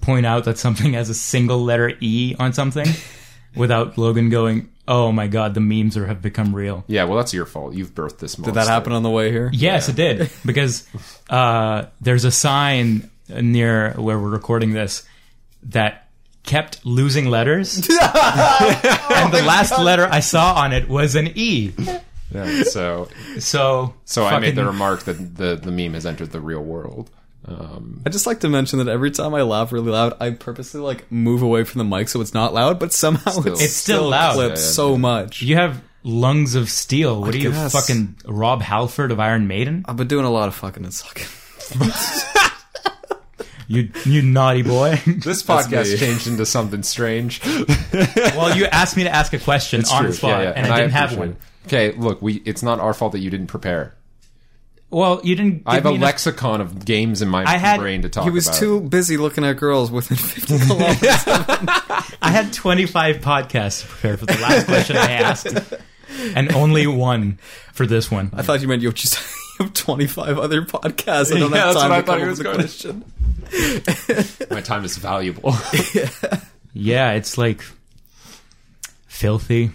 point out that something has a single letter E on something without Logan going, "Oh my god, the memes are have become real." yeah well that's your fault you've birthed this monster. Did that happen on the way here? Yes, it did because uh, there's a sign near where we're recording this that kept losing letters, and the last letter I saw on it was an E. yeah, so So, so I made the remark that the the meme has entered the real world um I just like to mention that every time I laugh really loud, I purposely like move away from the mic so it's not loud, but somehow Still. it's, It's still loud. clips Yeah, yeah, so much. You have lungs of steel. What are you, fucking Rob Halford of Iron Maiden? I've been doing a lot of fucking and sucking. You, you naughty boy. this podcast changed into something strange well, you asked me to ask a question on True. the spot, Yeah, yeah. and, I didn't have one. it. Okay, look, we it's not our fault that you didn't prepare. Well, you didn't. I have give a enough- lexicon of games in my I had- brain to talk He was about. too busy looking at girls within 50 kilometers. I had 25 podcasts to prepare for the last question I asked, and only one for this one. I thought you meant you just have 25 other podcasts. I don't Yeah, have that's time what I to thought come he up was with a going to- question. My time is valuable. Yeah, it's like filthy.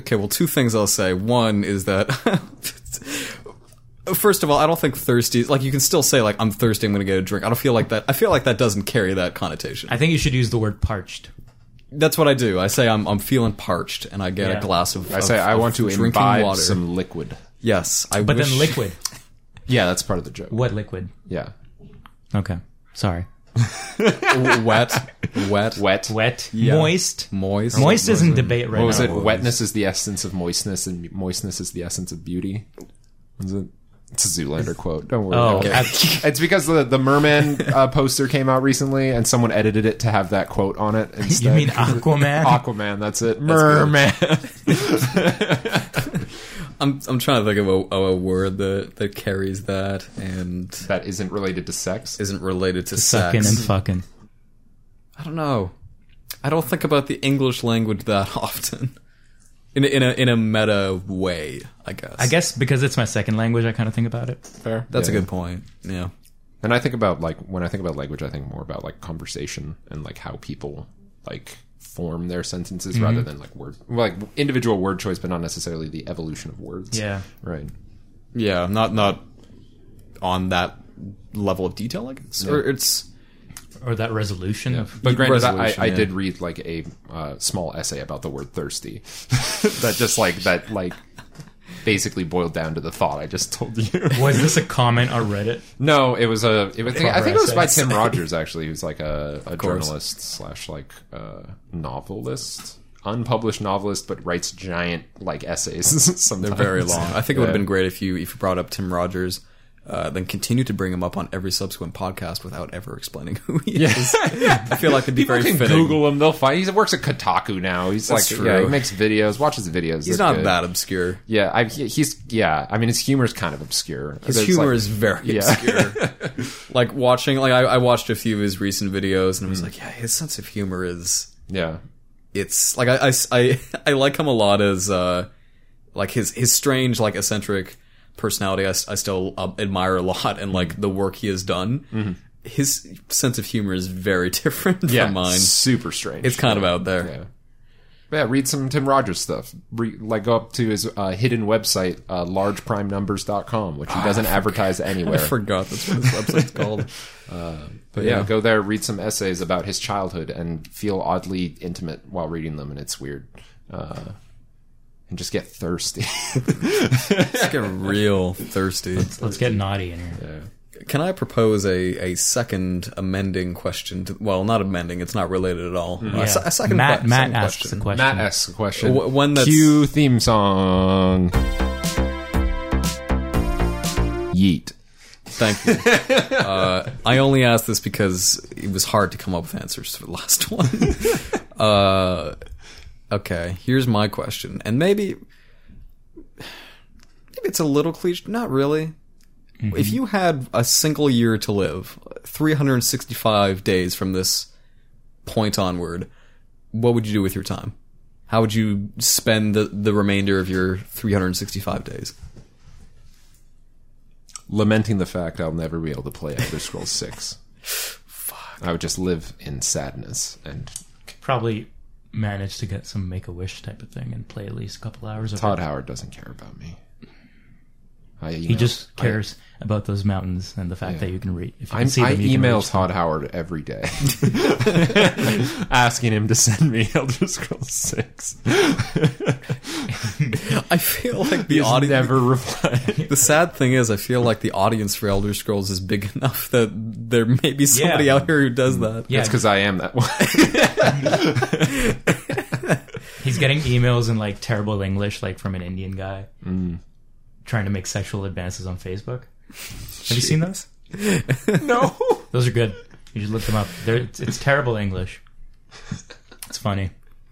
Okay, well, two things I'll say. One is that, first of all, I don't think thirsty, like, you can still say, like, I'm thirsty, I'm gonna get a drink. I don't feel like that, I feel like that doesn't carry that connotation. I think you should use the word parched. That's what I do. I say I'm, I'm feeling parched, and I get Yeah. a glass of. I say I of want to drinking imbibe water. some liquid. Yes, I But wish- then liquid. Yeah, that's part of the joke. What liquid? Yeah, Okay. Sorry. wet, wet, wet. Wet. Yeah. Moist. moist. Moist is in debate right What was now. it? Wetness is the essence of moistness, and moistness is the essence of beauty. Was it? It's a Zoolander quote. Don't worry. Oh, Okay. It's because the the merman uh, poster came out recently, and someone edited it to have that quote on it. Instead. you mean Aquaman? Aquaman? That's it. good. Merman. I'm, I'm trying to think of a, of a word that, that carries that and that isn't related to sex. isn't related to Sucking sex. and fucking. I don't know. I don't think about the English language that often. In a, in a in a meta way, I guess. I guess because it's my second language, I kind of think about it. Fair. that's Yeah. a good point. Yeah. And I think about like when I think about language, I think more about like conversation and like how people like form their sentences Mm-hmm. rather than like word like individual word choice, but not necessarily the evolution of words. Yeah. Right. Yeah, not not on that level of detail, I guess. Or it's Or that resolution of. But granted, I, Resolution, I yeah. did read like a uh, small essay about the word thirsty. that just like that like basically boiled down to the thought I just told you. Was this a comment on Reddit? no, it was a. It was, I think it was by Tim Rogers actually, who's like a, a journalist slash like uh, novelist, unpublished novelist, but writes giant like essays. Sometimes They're very long. I think it would have Yeah. been great if you if you brought up Tim Rogers, uh, then continue to bring him up on every subsequent podcast without ever explaining who he is. I feel like it'd be People very can fitting. Google him; they'll find. He works at Kotaku now. He's That's like, true. yeah, he makes videos, watches videos. He's not good. that obscure. Yeah, I, he's yeah. I mean, his humor is kind of obscure. His There's, humor like- is very Yeah. obscure. like watching, like I, I watched a few of his recent videos, and I was like, yeah, his sense of humor is yeah, it's like I, I, I, I like him a lot as uh like his his strange like eccentric personality I still uh, admire a lot and like the work he has done his sense of humor is very different yeah. from mine super strange. it's kind of out there yeah. Yeah, read some Tim Rogers stuff. Re- like go up to his uh, hidden website, uh, largeprimenumbers.com, which he doesn't advertise anywhere. I forgot that's what his website's called But yeah, go there, read some essays about his childhood, and feel oddly intimate while reading them, and it's weird. Uh, and just get thirsty. it's getting real thirsty Let's get naughty in here. Yeah can I propose a, a second amending question to well not amending it's not related at all Mm-hmm. Uh, a a second Matt que- Matt second asks question. a question. Matt asks a question. W- one that's- Cue theme song. Yeet. Thank you. uh, I only asked this because it was hard to come up with answers for the last one. uh, okay, here's my question, and maybe maybe it's a little cliche. Not really. Mm-hmm. If you had a single year to live, 365 days from this point onward, what would you do with your time? How would you spend the, the remainder of your 365 days? Lamenting the fact I'll never be able to play Elder Scrolls 6. Fuck. I would just live in sadness and Probably manage to get some Make a Wish type of thing and play at least a couple hours of Todd it. Howard doesn't care about me. I He just cares about those mountains and the fact Yeah. that you can read. If you I, can see I them, you can email reach them. Todd Howard every day, asking him to send me Elder Scrolls Six. I feel like the He's audience never replied. The sad thing is, I feel like the audience for Elder Scrolls is big enough that there may be somebody Yeah. out here who does that. Yeah, That's because I am that one. he's getting emails in like terrible English, like from an Indian guy Mm. Trying to make sexual advances on Facebook. Have you seen those? no. Those are good. You should look them up. They're, it's, it's terrible English. It's funny.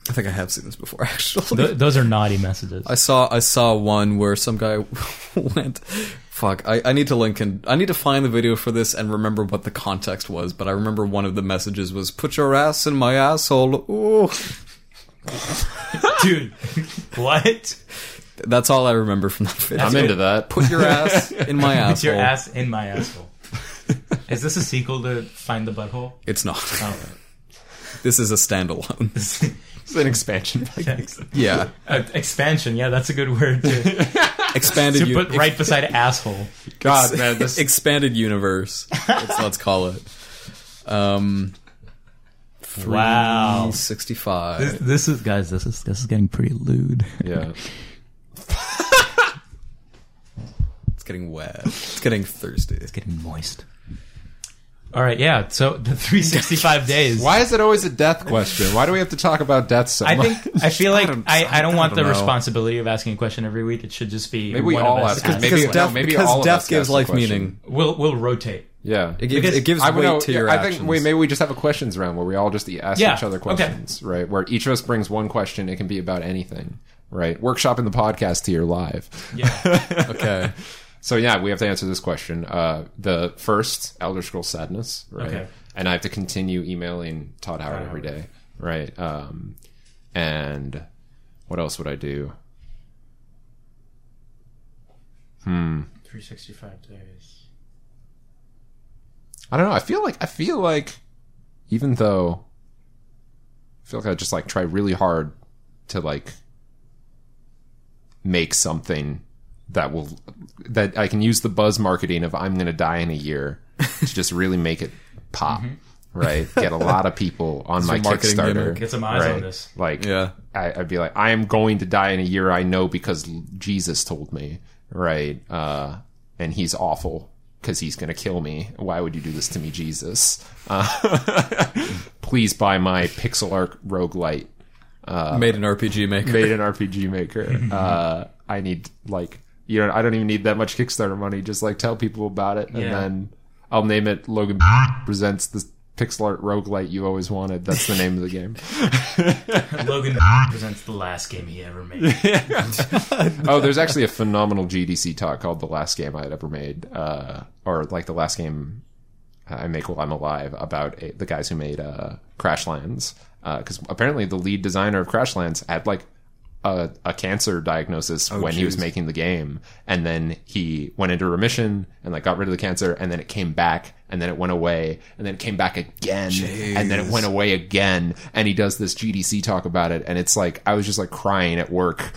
I think I have seen this before, actually. Th- those are naughty messages. I saw I saw one where some guy went. Fuck! I, I need to link and I need to find the video for this and remember what the context was. But I remember one of the messages was "Put your ass in my asshole." Ooh, Dude, what? That's all I remember from that video. I'm into that. Put your ass in my asshole. It's your ass in my asshole. Is this a sequel to Find the Butthole? It's not. Oh, This is a standalone. It's an expansion. pack. yeah, uh, expansion. Yeah, that's a good word to, expanded. to u- put right beside asshole. God, man, this expanded universe. Let's, let's call it. Um, Wow. sixty-five. This, this is guys. This is this is getting pretty lewd. yeah. It's getting wet. It's getting thirsty. It's getting moist. All right. Yeah. So the 365 days. Why is it always a death question? Why do we have to talk about death so I much? think I feel like I don't- I, I don't I want don't the know. responsibility of asking a question every week. It should just be Maybe we one all of us. ask it. ask- Maybe- because no, death, maybe because all of death us gives life meaning. We'll we'll rotate. yeah. It gives, it gives I weight know. to your I actions. think wait, maybe we just have a questions round where we all just ask Yeah, each other okay. questions, right? Where each of us brings one question. It can be about anything, right? Workshopping the podcast here live. Yeah. okay. So yeah, we have to answer this question. Uh, the first Elder Scroll Sadness, right? Okay. And I have to continue emailing Todd Howard every day, right? Um, and what else would I do? Hmm. 365 days. I don't know. I feel like I feel like even though I feel like I just like try really hard to like make something that will that I can use the buzz marketing of I'm going to die in a year to just really make it pop, right? Get a lot of people on my Kickstarter. gimmick. Get some eyes right? on this. Like, Yeah. I, I'd be like, I am going to die in a year. I know because Jesus told me, right? Uh, and he's awful because he's going to kill me. Why would you do this to me, Jesus? Uh, please buy my pixel art roguelite Made an RPG maker. made an RPG maker. Uh, I need like you know I don't even need that much Kickstarter money. Just like tell people about it, and Yeah. then I'll name it Logan presents the pixel art roguelite you always wanted. That's the name of the game. Logan presents the last game he ever made. Oh, there's actually a phenomenal GDC talk called "The Last Game I Had Ever Made," uh, or like the last game I make while I'm alive about a, the guys who made uh, Crashlands. Uh, because apparently the lead designer of Crashlands had like a, a cancer diagnosis when he was making the game, and then he went into remission and like got rid of the cancer, and then it came back, and then it went away, and then it came back again, and then it went away again, and he does this GDC talk about it, and it's like I was just like crying at work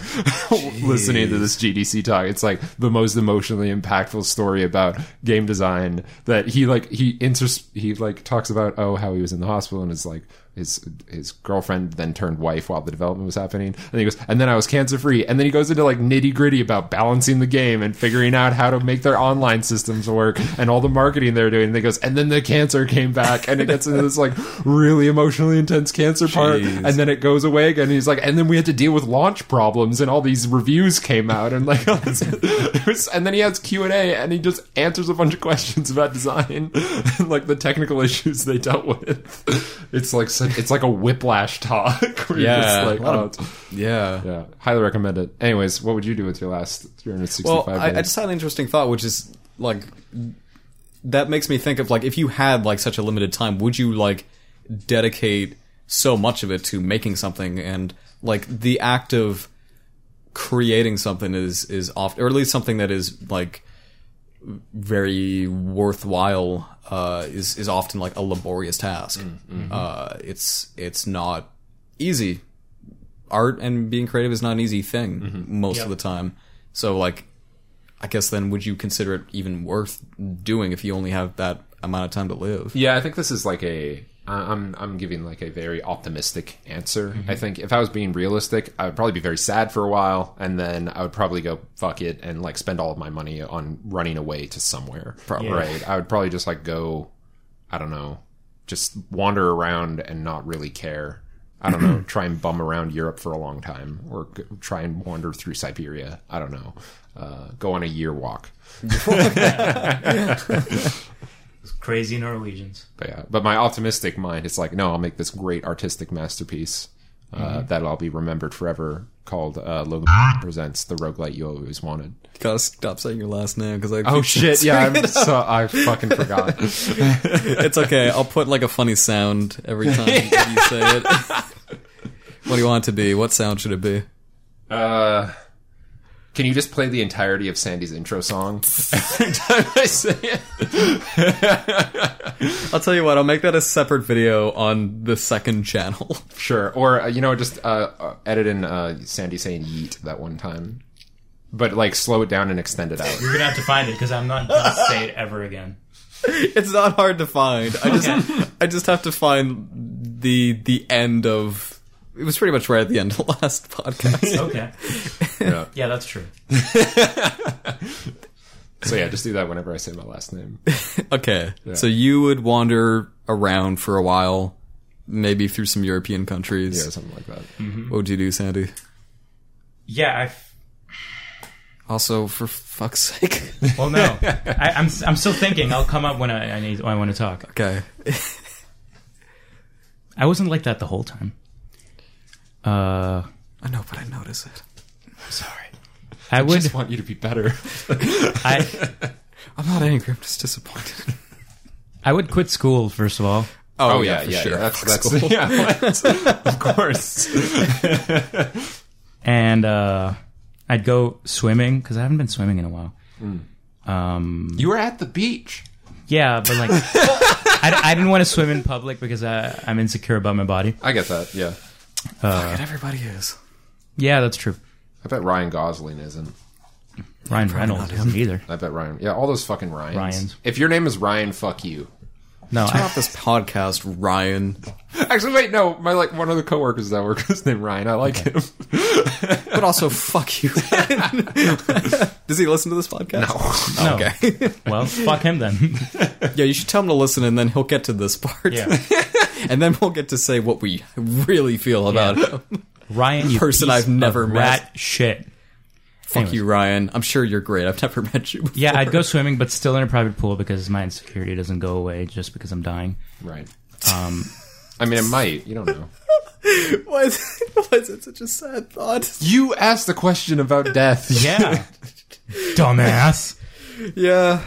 listening to this GDC talk. It's like the most emotionally impactful story about game design that he like he inters he like talks about oh how he was in the hospital and is like his his girlfriend then turned wife while the development was happening. And he goes and then I was cancer free and then he goes into like nitty gritty about balancing the game and figuring out how to make their online systems work and all the marketing they're doing. And he goes and then the cancer came back. And it gets into this like really emotionally intense cancer part. And then it goes away again. And he's like and then we had to deal with launch problems and all these reviews came out. And like it was, and then he has q&a and he just answers a bunch of questions about design and like the technical issues they dealt with. It's like such, it's like a whiplash talk. Yeah, just like, oh, of- Yeah. yeah. Highly recommend it. Anyways what would you do with your last 365 Well, I? I just had an interesting thought, which is like that makes me think of like if you had like such a limited time, would you like dedicate so much of it to making something? And like the act of creating something is is often or at least something that is like very worthwhile uh, is is often like a laborious task. Uh, it's it's not easy. Art and being creative is not an easy thing most of the time. So like, I guess then would you consider it even worth doing if you only have that amount of time to live? Yeah, I think this is like a. I'm I'm giving like a very optimistic answer. I think if I was being realistic, I would probably be very sad for a while, and then I would probably go fuck it and like spend all of my money on running away to somewhere. Probably. Right. I would probably just like go. I don't know, just wander around and not really care. I don't know. try and bum around Europe for a long time, or g- try and wander through Siberia. I don't know. Uh, go on a year walk. Crazy Norwegians. But yeah, but my optimistic mind is like, no, I'll make this great artistic masterpiece uh, that I'll be remembered forever. Called uh, Logan presents the roguelite you always wanted. You gotta stop saying your last name because I. Oh shit! Yeah, I'm so I fucking forgot. it's okay. I'll put like a funny sound every time you say it. what do you want it to be? What sound should it be? Uh, can you just play the entirety of Sandy's intro song every time I say it? I'll tell you what. I'll make that a separate video on the second channel. Sure. Or uh, you know, just uh, uh, edit in uh, Sandy saying "yeet" that one time, but like slow it down and extend it out. You're gonna have to find it because I'm not gonna say it ever again. it's not hard to find. I just I just have to find the the end of. It was pretty much right at the end of the last podcast. Okay. yeah. Yeah, that's true. So yeah, just do that whenever I say my last name. Okay, so you would wander around for a while, maybe through some European countries. Yeah, something like that. Mm-hmm. What would you do, Sandy? Yeah, I. f- Also, for fuck's sake. Well, no, I, I'm I'm still thinking. I'll come up when I, I need when I want to talk. okay. I wasn't like that the whole time. Uh, I know, but I notice it. I'm sorry. I I would. just want you to be better. I I'm not angry. I'm just disappointed. I would quit school first of all. Oh, yeah, for yeah, sure. yeah. That's Fuck that's yeah. what? of course. and uh, I'd go swimming because I haven't been swimming in a while. Um, You were at the beach. yeah, but like, I, I didn't want to swim in public because I, I'm insecure about my body. I get that. Yeah. Fuck uh, it, everybody is. Yeah, that's true. I bet Ryan Gosling isn't. Ryan Reynolds not isn't either. I bet Ryan. Yeah, all those fucking Ryans. Ryans. If your name is Ryan, fuck you. No, Turn I, off this podcast, Ryan. Actually, wait, no. My like one of the coworkers that work is named Ryan. I like him. But also, fuck you. Does he listen to this podcast? no. Okay. Well, fuck him then. yeah, you should tell him to listen, and then he'll get to this part. yeah. And then we'll get to say what we really feel about Yeah. him. Ryan, you Person piece I've never of met. rat shit. Fuck Anyways. you, Ryan. I'm sure you're great. I've never met you. Before. Yeah, I'd go swimming, but still in a private pool because my insecurity doesn't go away just because I'm dying. right. Um, I mean, it might. You don't know. Why is, why is it such a sad thought? You asked the question about death. yeah, dumbass. Yeah,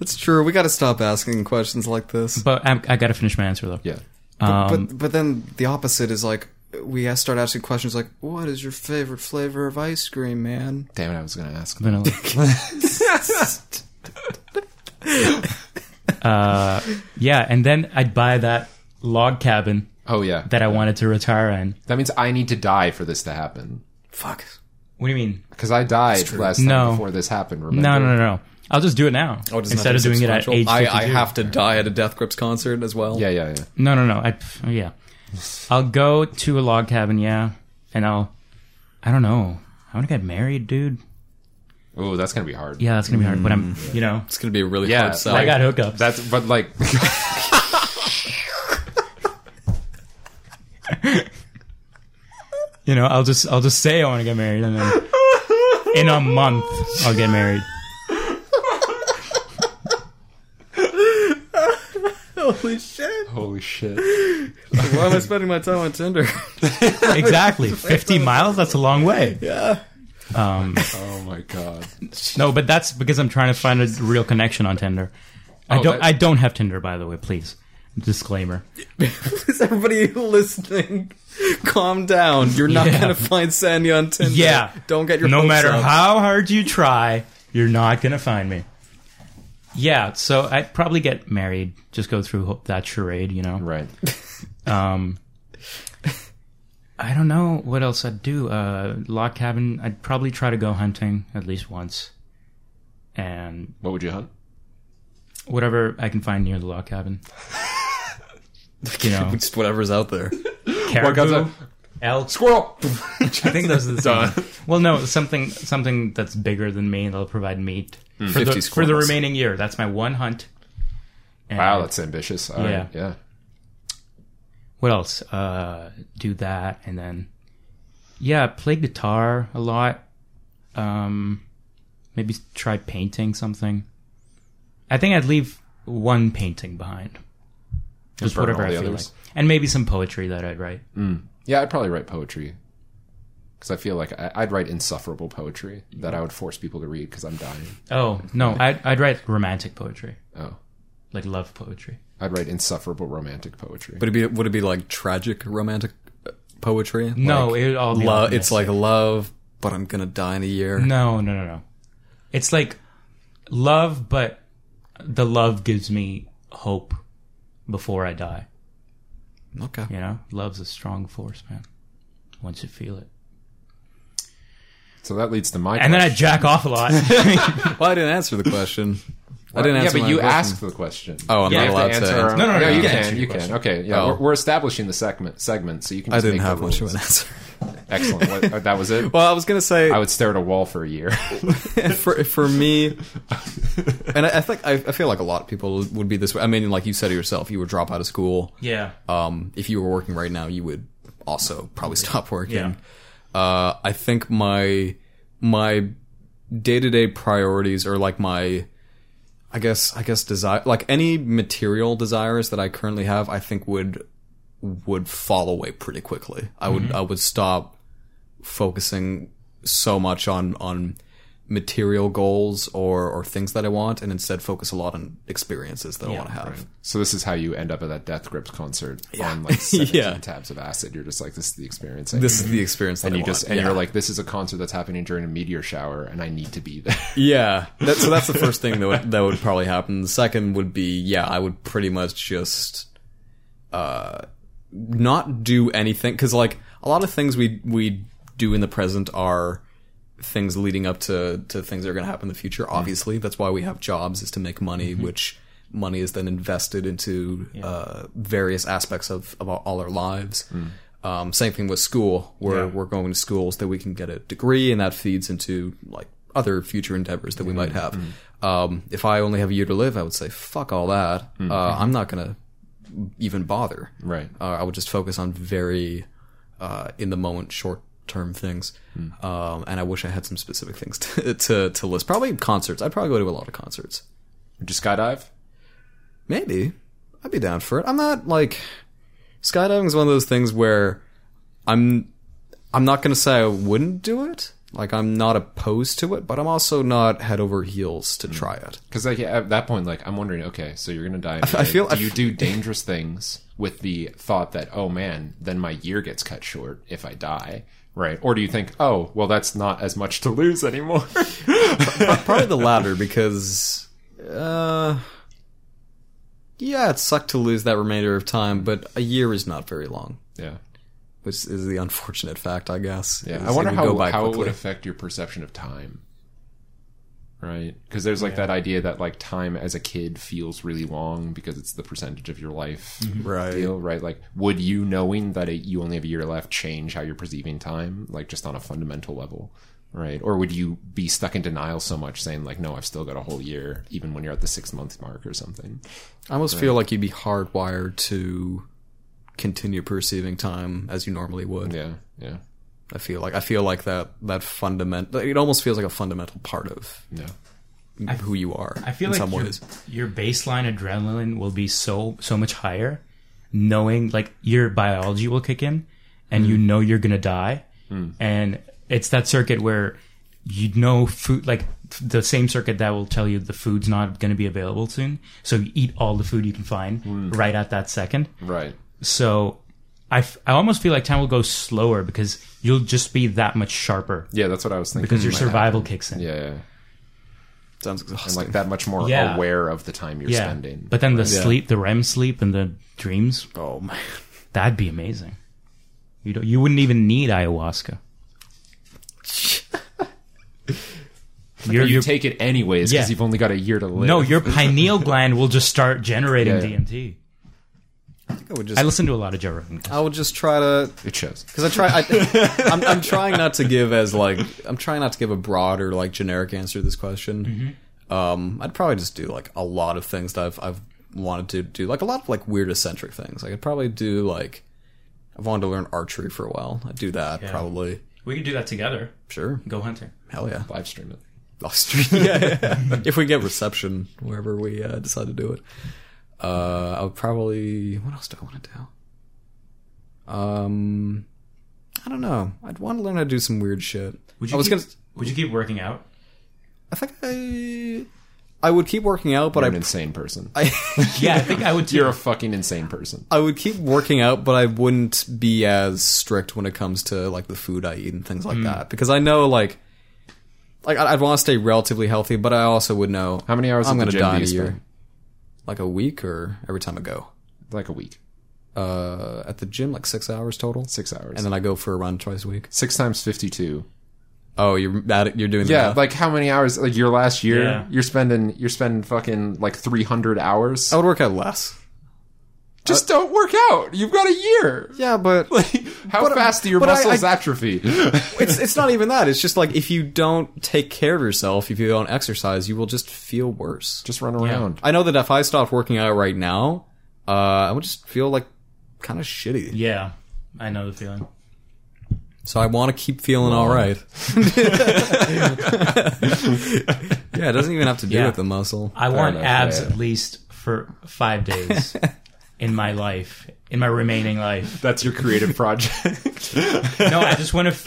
that's true. We got to stop asking questions like this. But I, I got to finish my answer though. yeah. Um, but but then the opposite is like we ask- start asking questions like, "What is your favorite flavor of ice cream, man?" Damn it, I was gonna ask. vanilla. uh, yeah, and then I'd buy that log cabin Oh yeah. that I wanted to retire in. That means I need to die for this to happen. Fuck. What do you mean? Because I died last time No. before this happened. Remember? No, no, no, no. I'll just do it now Oh, does instead of doing it at substantial? age I, 52. I have to die at a Death Grips concert as well. Yeah, yeah, yeah. No, no, no. I, yeah. I'll go to a log cabin, yeah, and I'll. I don't know. I want to get married, dude. Oh, that's gonna be hard. Yeah, that's gonna be hard. But I'm, mm. you know, It's gonna be a really Yeah, hard sell. I got hookups. That's but like you know, I'll just, I'll just say I want to get married, and then in a month I'll get married. Holy shit! holy shit. Why am I spending my time on Tinder? Exactly, fifty miles. That's a long way. yeah. Um, Oh my god. no, but that's because I'm trying to find a real connection on Tinder. I Oh, don't. that- I don't have Tinder, by the way. Please, disclaimer. Is everybody listening? Calm down. You're not Yeah. gonna find Sandy on Tinder. Yeah. Don't get your no hopes matter up. how hard you try, you're not gonna find me. Yeah, so I'd probably get married. Just go through that charade, you know. Right. Um, I don't know what else I'd do. Uh, log cabin. I'd probably try to go hunting at least once, and What would you hunt? whatever I can find near the log cabin. You know, Just whatever's out there. caribou, elk. Squirrel. I think those are the same. Well, no, something something that's bigger than me. That'll provide meat for, the, for the remaining year. That's my one hunt. And Wow, that's ambitious. All right, Yeah. Yeah. what else? Uh, do that, and then yeah, play guitar a lot. Um, maybe try painting something. I think I'd leave one painting behind. Just burn whatever I feel others. like, and maybe some poetry that I'd write. Yeah, I'd probably write poetry. Because I feel like I, I'd write insufferable poetry that I would force people to read because I'm dying. Oh no, I'd, I'd write romantic poetry, Oh. like love poetry. I'd write insufferable romantic poetry. Would it be? Would it be like tragic romantic uh, poetry? No, Like, it all be lo- it's like love, but I'm gonna die in a year. No, no, no, no. It's like love, but the love gives me hope before I die. Okay. You know, love's a strong force, man. Once you feel it, so that leads to my and then I jack off a lot. Well, I didn't answer the question. I didn't answer. yeah, but my you question. asked the question. Oh, I'm Yeah, not allowed have to. to answer our own- No, no, no, you you can can. You your can. question. Okay, yeah, Oh. we're, we're establishing the segment segment, so you can. I didn't make have much of an answer. Excellent. What, that was it. Well, I was gonna say I would stare at a wall for a year. for for me, and I, I think I, I feel like a lot of people would be this way. I mean, like you said yourself, you would drop out of school. yeah, Um, if you were working right now, you would also probably stop working. Yeah. Uh, I think my my day to day priorities are like my, I guess I guess desire like any material desires that I currently have. I think would would fall away pretty quickly. I would I would stop focusing so much on on material goals or or things that I want, and instead focus a lot on experiences that I want to have. so this is how you end up at that Death Grips concert on like 17 Yeah. tabs of acid. You're just like, this is the experience. I This need. is the experience that and I you want. just and Yeah. you're like, this is a concert that's happening during a meteor shower, and I need to be there. Yeah, that, so that's the first thing that would, that would probably happen. The second would be, yeah, I would pretty much just, uh, not do anything because like a lot of things we we do in the present are things leading up to to things that are going to happen in the future. Obviously, that's why we have jobs is to make money, which money is then invested into uh, various aspects of, of all, our lives. Um, same thing with school, where Yeah. we're going to schools that we can get a degree, and that feeds into like other future endeavors that we might have. Um, if I only have a year to live, I would say fuck all that. Uh, I'm not gonna even bother. Right. Uh, I would just focus on very uh, in the moment, short term things. Um, and I wish I had some specific things to, to to list. Probably concerts. I'd probably go to a lot of concerts. Would you skydive? Maybe I'd be down for it. I'm not like skydiving is one of those things where I'm I'm not going to say I wouldn't do it. Like I'm not opposed to it, but I'm also not head over heels to try it. Because like at that point, like I'm wondering, okay, so you're gonna die. I feel- Do I you do dangerous things with the thought that, oh man, then my year gets cut short if I die, right? Or do you think, oh, well, that's not as much to lose anymore? Probably the latter because, uh, yeah, it sucked to lose that remainder of time, but a year is not very long, yeah, which is the unfortunate fact, I guess. yeah. I wonder how how it would affect your perception of time, right? Because there's like that idea that like time as a kid feels really long because it's the percentage of your life. Mm-hmm. Right. deal, right? Like, would you knowing that it, you only have a year left change how you're perceiving time, like just on a fundamental level, right? Or would you be stuck in denial so much, saying like, no, I've still got a whole year, even when you're at the six month mark or something? I almost feel like you'd be hardwired to continue perceiving time as you normally would. Yeah, yeah, I feel like I feel like that that fundamental. It almost feels like a fundamental part of yeah. who you are. I feel in like some your, ways. your baseline adrenaline will be so so much higher, knowing like your biology will kick in, and you mm. know you're gonna die, mm. and it's that circuit where you know food like the same circuit that will tell you the food's not gonna be available soon, so you eat all the food you can find mm. right at that second. Right. So. I, f- I almost feel like time will go slower because you'll just be that much sharper Yeah, that's what I was thinking. because your might survival kicks in. Yeah, yeah. Sounds And exhausting. like that much more Yeah. aware of the time you're Yeah, spending. but then the Yeah. sleep, the REM sleep, and the dreams, oh man. That'd be amazing. You don't, you wouldn't even need ayahuasca. your, you your, take it anyways because Yeah. you've only got a year to live. no, your pineal gland will just start generating Yeah, yeah. DMT. I think I would just. I listen to a lot of Joe Rogan. I would just try to it shows. because I try. I, I'm, I'm trying not to give as like I'm trying not to give a broad or like generic answer to this question. Um, I'd probably just do like a lot of things that I've I've wanted to do, like a lot of like weird eccentric things. Like I'd probably do like I've wanted to learn archery for a while. I'd do that Yeah. probably. We could do that together. Sure, Go hunting. hell yeah. Live stream it. off stream. yeah, yeah. if we get reception wherever we uh, decide to do it, uh, I would probably. What else do I want to do? Um, I don't know. I'd want to learn how to do some weird shit. Would I you was keep, gonna. Would you keep working out? I think I. I would keep working out, but You're an I, insane person. I, Yeah, I think I would too. You're a fucking insane person. I would keep working out, but I wouldn't be as strict when it comes to like the food I eat and things like that because I know like. Like I- I'd want to stay relatively healthy, but I also would know How many hours I'm gonna die in a year. Spend? Like a week or every time I go. Like a week, uh, at the gym, like six hours total, six hours, and then I go for a run twice a week. six times fifty-two. Oh, you're at it. You're doing the Yeah, math. like how many hours? Like your last year, Yeah. you're spending you're spending fucking like three hundred hours. I would work out less. Just don't work out. You've got a year. Yeah, but How But, uh, fast do your but I- muscles I- atrophy? it's it's not even that. It's just like if you don't take care of yourself, if you don't exercise, you will just feel worse. Just run around. I know that if I stopped working out right now, uh, I would just feel like kind of shitty. Yeah, I know the feeling. So I want to keep feeling all right. yeah, it doesn't even have to do Yeah. with the muscle. I want enough, abs yeah. at least for five days in my life, in my remaining life. That's your creative project. No, I just want to f-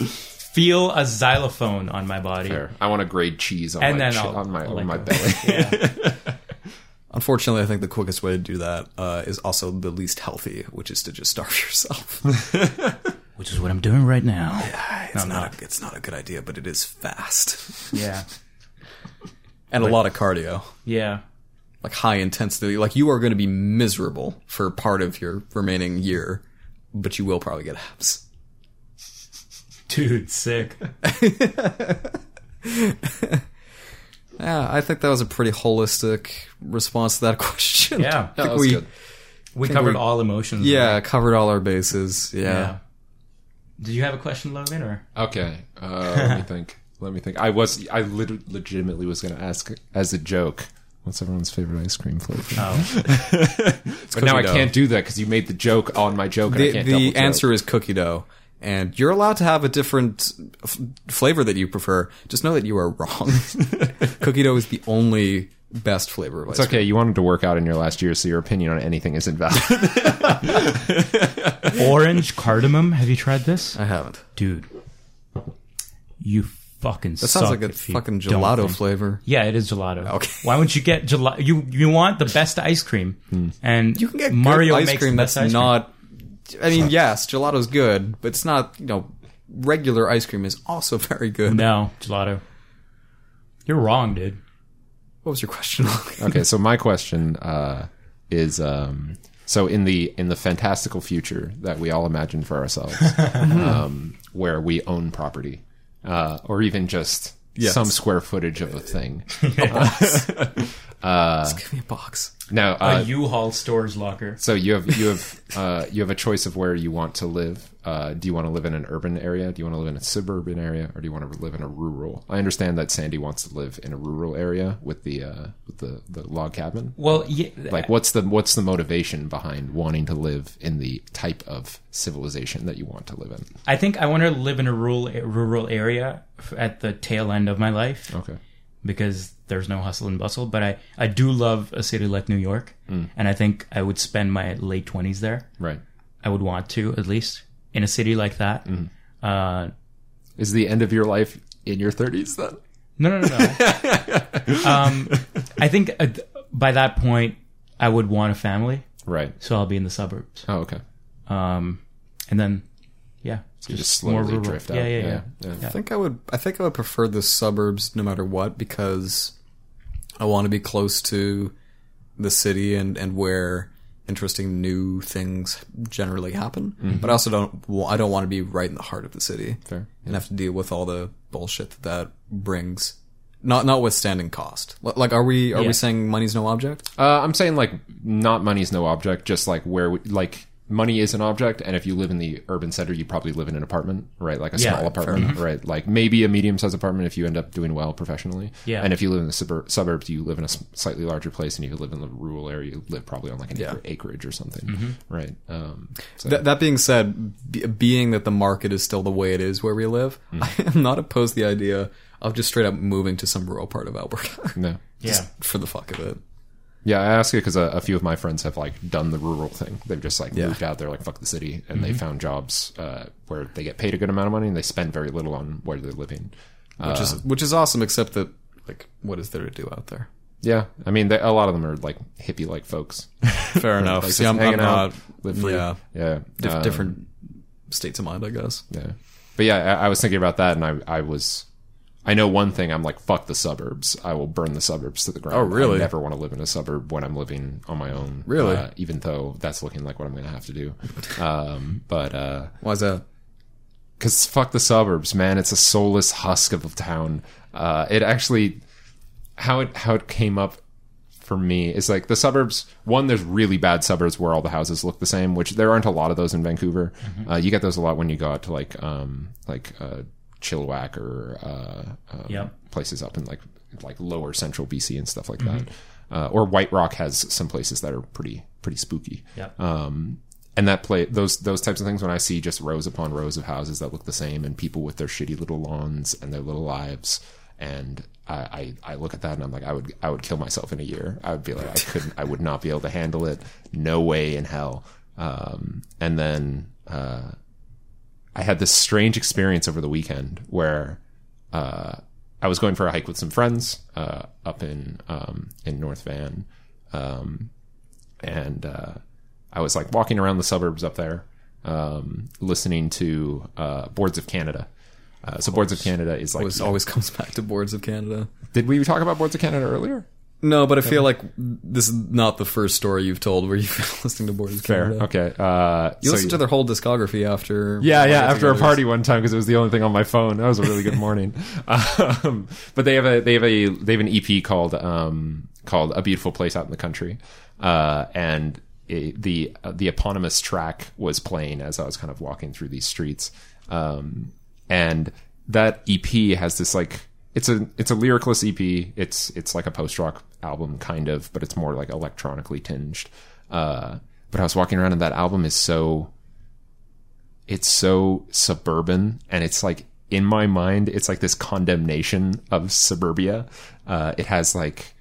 feel a xylophone on my body. Fair. I want to grade cheese on And my then chi- on my on my go. belly. Yeah. Unfortunately, I think the quickest way to do that uh, is also the least healthy, which is to just starve yourself. Which is what I'm doing right now. it's I'm not. not. A, it's not a good idea, but it is fast Yeah. and a lot of cardio, Yeah. Like high intensity. Like you are going to be miserable for part of your remaining year, but you will probably get abs. Dude, sick. Yeah, I think that was a pretty holistic response to that question. Yeah. I Yeah, think that was we good. We covered we- all emotions. yeah covered all our bases. Yeah. Yeah. Did you have a question, Logan, or Okay, uh, let me think. Let me think. I was, I lit- legitimately was going to ask as a joke. What's everyone's favorite ice cream flavor? oh, but now cookie I dough. can't do that because you made the joke on my joke. And I The, can't the joke. answer is cookie dough. And you're allowed to have a different f- flavor that you prefer. Just know that you are wrong. cookie dough is the only best flavor of ice It's okay. You wanted to work out in your last year, so your opinion on anything isn't valid. orange cardamom. Have you tried this. I haven't. dude? You fucking. That sounds like a fucking gelato flavor. Yeah, it is gelato. Okay. Why wouldn't you get gelato? You you want the best ice cream, and You can get Mario good ice makes cream the that's best ice cream. not. I mean, yes, gelato's good, but it's not. You know, regular ice cream is also very good. No gelato. You're wrong, dude. What was your question? okay, so my question uh, is: um, so in the in the fantastical future that we all imagine for ourselves, um, where we own property, uh, or even just Yes. some square footage of a thing. Just give me a box. Now, A uh, U-Haul storage locker. so you have you have uh, you have a choice of where you want to live. Uh, do you want to live in an urban area? Do you want to live in a suburban area, or do you want to live in a rural? I understand that Sandy wants to live in a rural area with the uh, with the, the log cabin. Well, yeah, like what's the what's the motivation behind wanting to live in the type of civilization that you want to live in I think I want to live in a rural rural area at the tail end of my life okay because there's no hustle and bustle. But I I do love a city like New York, and I think I would spend my late twenties there. right I would want to at least in a city like that. Uh, is the end of your life in your 30s then no, no, no, no. um, I think uh, by that point I would want a family, right so I'll be in the suburbs. oh okay Um, and then, yeah, you just slowly drift out Yeah, yeah, yeah. yeah. I think I would. I think I would prefer the suburbs no matter what because I want to be close to the city and and where interesting new things generally happen. But I also don't. wa- I don't want to be right in the heart of the city fair and have to deal with all the bullshit that that brings. Not notwithstanding cost. Like, are we are Yeah. we saying money's no object? uh, i'm saying like not money's no object just like where we, like money is an object and if you live in the urban center you probably live in an apartment right like a Yeah, small fair apartment right like maybe a medium-sized apartment if you end up doing well professionally Yeah. and if you live in the subur- suburbs you live in a slightly larger place and if you live in the rural area you live probably on like an Yeah. acre- acreage or something Mm-hmm. right um so That, that being said, be, being that the market is still the way it is where we live, Hmm. I am not opposed to the idea of just straight up moving to some rural part of Alberta. no Yeah. for the fuck of it. Yeah, I ask it because a, a few of my friends have like done the rural thing. They've just like Yeah. moved out there, like fuck the city, and they found jobs uh, where they get paid a good amount of money and they spend very little on where they're living. which is which is awesome. Except that, like, what is there to do out there? Yeah, I mean, they, a lot of them are like hippie like folks. Fair enough. Like, See, I'm, I'm out, not. live free. Yeah, yeah, Dif- um, different states of mind, I guess. Yeah, but yeah, I, I was thinking about that, and I I was. I know one thing. I'm like, fuck the suburbs. I will burn the suburbs to the ground. Oh, really? I never want to live in a suburb when I'm living on my own. Really? Uh, even though that's looking like what I'm going to have to do. Um, but uh, Why's that? because fuck the suburbs, man. It's a soulless husk of a town. Uh, it actually how it how it came up for me is like the suburbs. One, there's really bad suburbs where all the houses look the same, which there aren't a lot of those in Vancouver. Uh, you get those a lot when you go out to like um like uh, Chilliwack or uh, um, Yep. places up in like like lower central BC and stuff like that. Uh, or White Rock has some places that are pretty pretty spooky Yep. um, and that play those those types of things when I see just rows upon rows of houses that look the same and people with their shitty little lawns and their little lives and I, I, I look at that and I'm like I would I would kill myself in a year I would be like I couldn't I would not be able to handle it no way in hell um, and then uh, I had this strange experience over the weekend where uh, I was going for a hike with some friends uh, up in um, in North Van, um, and uh, I was like walking around the suburbs up there, um, listening to uh, Boards of Canada. Uh, so Boards of Canada is like Always, always comes back to boards of Canada. did we talk about Boards of Canada earlier? No, but I feel like this is not the first story you've told where you've been listening to Boards of Fair. Canada. Okay. Uh, You so- listened to their whole discography after. Yeah, yeah. After a party one time because it was the only thing on my phone. That was a really good morning. Um, but they have a they have a they have an EP called um, called A Beautiful Place Out in the Country, uh, and it, the uh, the eponymous track was playing as I was kind of walking through these streets, um, and that EP has this like it's a it's a lyricless EP. It's it's like a post rock album kind of, but it's more like electronically tinged. Uh, but I was walking around and that album is so it's so suburban and it's like in my mind it's like this condemnation of suburbia uh, it has like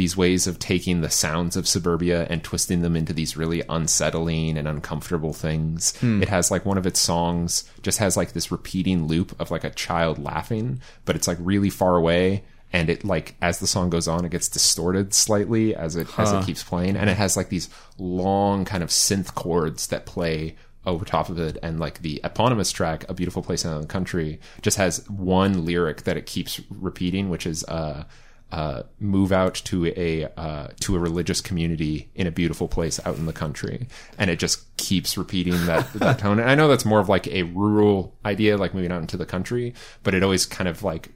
these ways of taking the sounds of suburbia and twisting them into these really unsettling and uncomfortable things. It has like one of its songs just has like this repeating loop of like a child laughing but it's like really far away and it like as the song goes on it gets distorted slightly as it as it keeps playing and it has like these long kind of synth chords that play over top of it and like the eponymous track a beautiful place in the country just has one lyric that it keeps repeating which is uh uh, move out to a uh, to a religious community in a beautiful place out in the country, and it just keeps repeating that that tone. And I know that's more of like a rural idea, like moving out into the country, but it always kind of like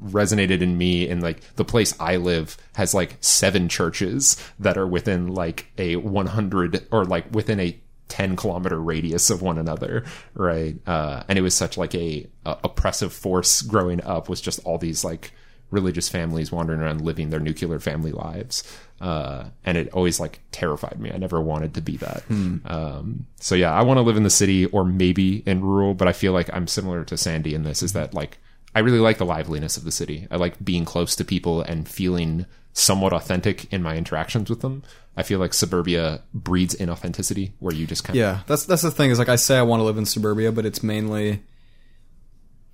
resonated in me in like the place I live has like seven churches that are within like a 100 or like within a 10 kilometer radius of one another right uh and it was such like a, a oppressive force growing up was just all these like religious families wandering around living their nuclear family lives uh and it always like terrified me i never wanted to be that um so yeah i want to live in the city or maybe in rural but i feel like i'm similar to sandy in this is that like I really like the liveliness of the city. I like being close to people and feeling somewhat authentic in my interactions with them. I feel like suburbia breeds inauthenticity where you just kind of Yeah, that's that's the thing. Is like I say I want to live in suburbia, but it's mainly,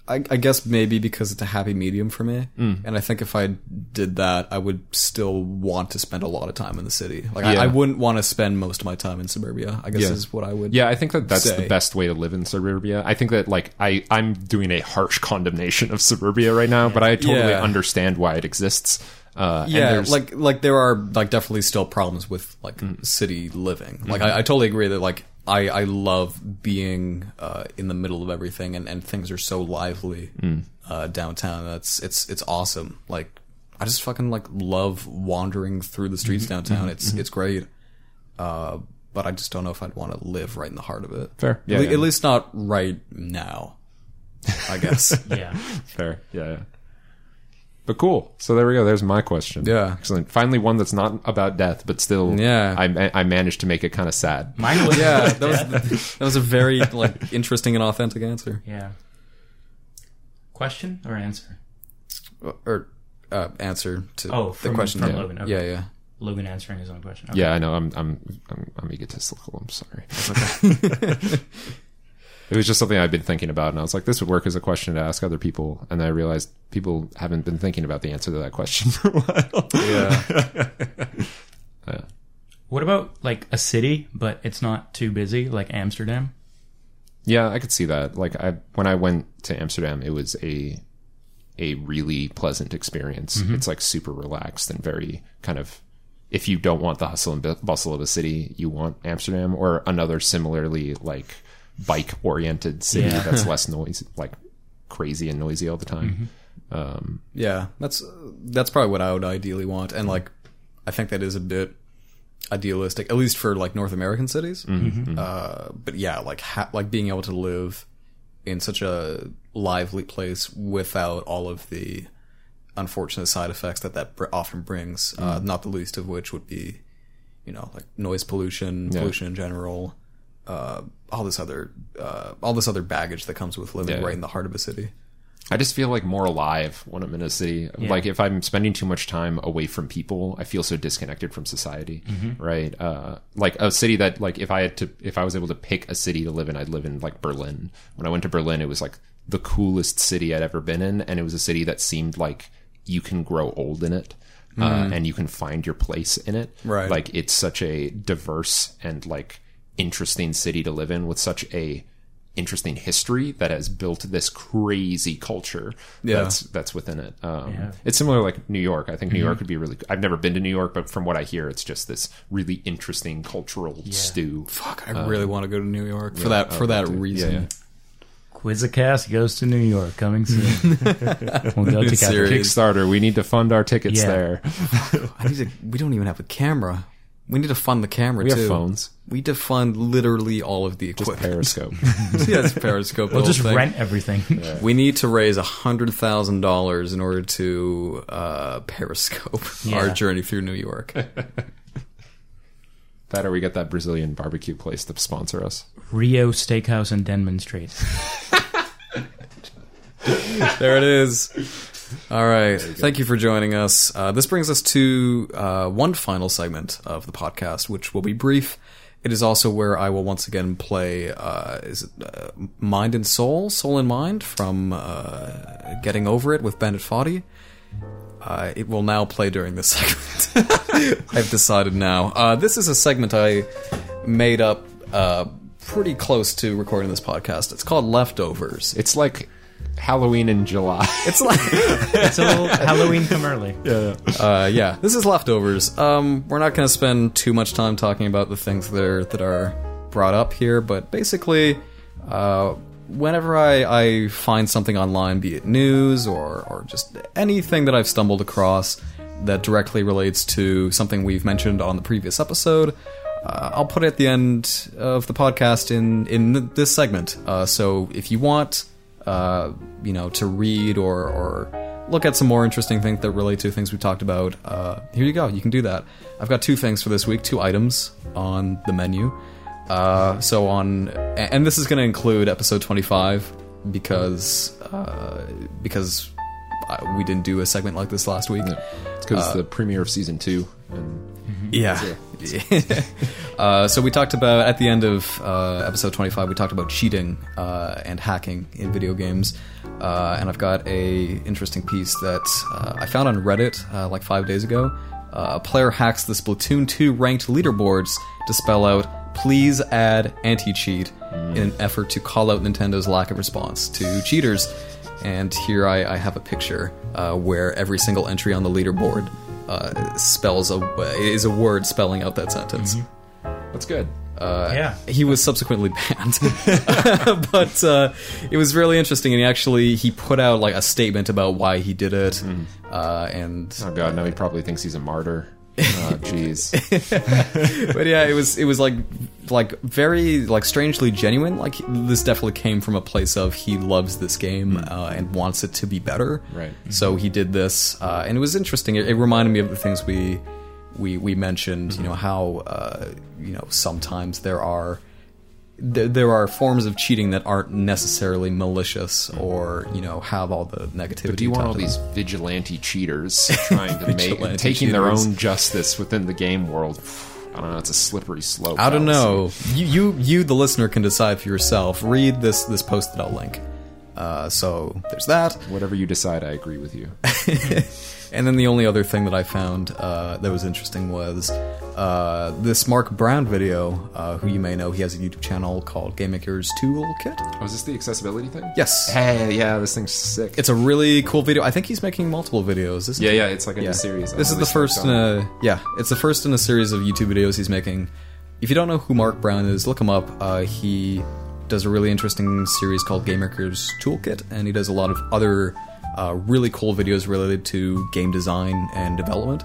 I, I guess maybe because it's a happy medium for me. Mm. And I think if I did that, I would still want to spend a lot of time in the city. Like Yeah. I, I wouldn't want to spend most of my time in suburbia. I guess Yeah. is what I would. Yeah, I think that that's say. the best way to live in suburbia. I think that like I I'm doing a harsh condemnation of suburbia right now, but I totally Yeah. understand why it exists. Uh, and Yeah, like like there are like definitely still problems with like Mm. city living. Like Mm-hmm. I, I totally agree that like I I love being uh, in the middle of everything and, and things are so lively Mm. uh, downtown. That's it's it's awesome. Like I just fucking like love wandering through the Mm-hmm. streets downtown. It's it's great. Uh, but I just don't know if I'd want to live right in the heart of it. Fair. Yeah, at, yeah. at least not right now. I guess. Yeah. fair. Yeah, yeah. But cool. So there we go. There's my question. Yeah. Excellent. Finally, one that's not about death, but still, Yeah. I I managed to make it kind of sad. Mine was yeah, that was that was a very like interesting and authentic answer. yeah. Question or answer? or uh, answer to Oh, the from- question. from yeah. Logan, okay. yeah, yeah. Logan answering his own question. Okay. Yeah, I know. I'm I'm I'm, I'm egotistical. I'm sorry. it was just something I'd been thinking about, and I was like, this would work as a question to ask other people. And then I realized people haven't been thinking about the answer to that question for a while. Yeah. What about like a city, but it's not too busy, like Amsterdam? Yeah, I could see that. Like I when I went to Amsterdam, it was a a really pleasant experience. Mm-hmm. It's like super relaxed and very kind of if you don't want the hustle and bustle of a city, you want Amsterdam or another similarly like bike oriented city Yeah. that's less noisy, like crazy and noisy all the time. Um, yeah, that's that's probably what I would ideally want, and like I think that is a bit idealistic, at least for like North American cities. Uh, but yeah, like ha- like being able to live in such a lively place without all of the unfortunate side effects that that br- often brings. Uh, not the least of which would be, you know, like noise pollution, pollution in general, uh, all this other uh, all this other baggage that comes with living Yeah. right in the heart of a city. I just feel like more alive when I'm in a city. Like if I'm spending too much time away from people, I feel so disconnected from society. Right? Uh, like a city that like if I had to if I was able to pick a city to live in, I'd live in like Berlin. When I went to Berlin, it was like the coolest city I'd ever been in, and it was a city that seemed like you can grow old in it. Uh, and you can find your place in it. Right. Like it's such a diverse and like interesting city to live in with such a interesting history that has built this crazy culture Yeah. that's that's within it. Um, Yeah. It's similar like New York. I think New York would be really. I've never been to New York, but from what I hear, it's just this really interesting cultural stew. Fuck, I really want to go to New York for yeah, that for that reason. Yeah, yeah. Quizzacast goes to New York coming soon. we'll go It's together. serious. Kickstarter. We need to fund our tickets Yeah. there. I need to. We don't even have a camera. We need to fund the camera We too. have phones. We need to fund literally all of the Just equipment. Periscope. yes, Periscope. We'll whole just thing. rent everything. We need to raise a hundred thousand dollars in order to uh, Periscope our journey through New York. that or we get that Brazilian barbecue place to sponsor us. Rio Steakhouse in Denman Street. there it is. All right. Thank you for joining us. Uh, this brings us to uh, one final segment of the podcast, which will be brief. It is also where I will once again play. Uh, is it uh, Mind and Soul, Soul and Mind from uh, Getting Over It with Bennett Foddy. Uh, it will now play during this segment. I've decided now. Uh, this is a segment I made up uh, pretty close to recording this podcast. It's called Leftovers. It's like Halloween in July. It's like. It's a little Halloween come early. uh, yeah, this is leftovers. Um, we're not going to spend too much time talking about the things that are that are brought up here, but basically, uh, whenever I, I find something online, be it news or or just anything that I've stumbled across that directly relates to something we've mentioned on the previous episode. Uh, I'll put it at the end of the podcast in in this segment. Uh, so if you want, uh, you know, to read or or look at some more interesting things that relate to things we talked about, uh, here you go. You can do that. I've got two things for this week, two items on the menu. Uh, so on, and this is going to include episode 25 because uh, because uh, we didn't do a segment like this last week. It's because the premiere of season two. And Yeah. uh, so we talked about at the end of uh, episode 25, we talked about cheating uh, and hacking in video games. Uh, and I've got a interesting piece that uh, I found on Reddit uh, like five days ago. Uh, a player hacks the Splatoon 2 ranked leaderboards to spell out "Please add anti-cheat" in an effort to call out Nintendo's lack of response to cheaters. And here I, I have a picture uh, where every single entry on the leaderboard uh, spells a is a word spelling out that sentence. that's good. Uh, yeah. He was subsequently banned, but uh, it was really interesting. And he actually he put out like a statement about why he did it, uh, and Oh god, now he probably thinks he's a martyr. Oh jeez. but yeah, it was it was like like very like strangely genuine. Like this definitely came from a place of he loves this game uh, and wants it to be better. Right. So he did this, uh, and it was interesting. It, it reminded me of the things we we we mentioned. You know how uh, you know sometimes there are. There, there are forms of cheating that aren't necessarily malicious or you know have all the negativity. But do you want all these vigilante cheaters trying to make taking their own justice within the game world? I don't know. It's a slippery slope. I don't know. You, you, you, the listener, can decide for yourself. Read this this post that I'll link. Uh, so there's that, Whatever you decide, I agree with you. and then the only other thing that I found uh, that was interesting was uh, this Mark Brown video. Uh, who you may know, he has a YouTube channel called Game Maker's Toolkit. Oh, is this the accessibility thing? Yes, Hey, yeah, this thing's sick. it's a really cool video. I think he's making multiple videos. Isn't yeah, yeah. It's like a Yeah. new series. This is the first in a yeah. It's the first in a series of YouTube videos he's making. If you don't know who Mark Brown is, look him up. Uh, he does a really interesting series called Game Maker's Toolkit, and he does a lot of other uh, really cool videos related to game design and development.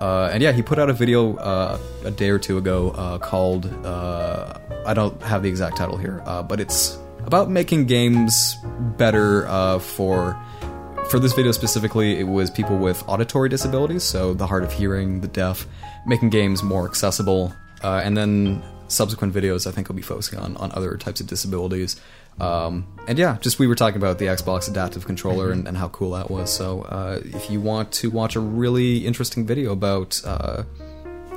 Uh, and yeah, he put out a video uh, a day or two ago uh, called uh, I don't have the exact title here, uh, but it's about making games better for for this video specifically, it was people with auditory disabilities, so the hard of hearing, the deaf, making games more accessible. And then subsequent videos, I think, will be focusing on, on other types of disabilities. Um, and yeah, just we were talking about the Xbox Adaptive Controller and, and how cool that was. So uh, if you want to watch a really interesting video about uh,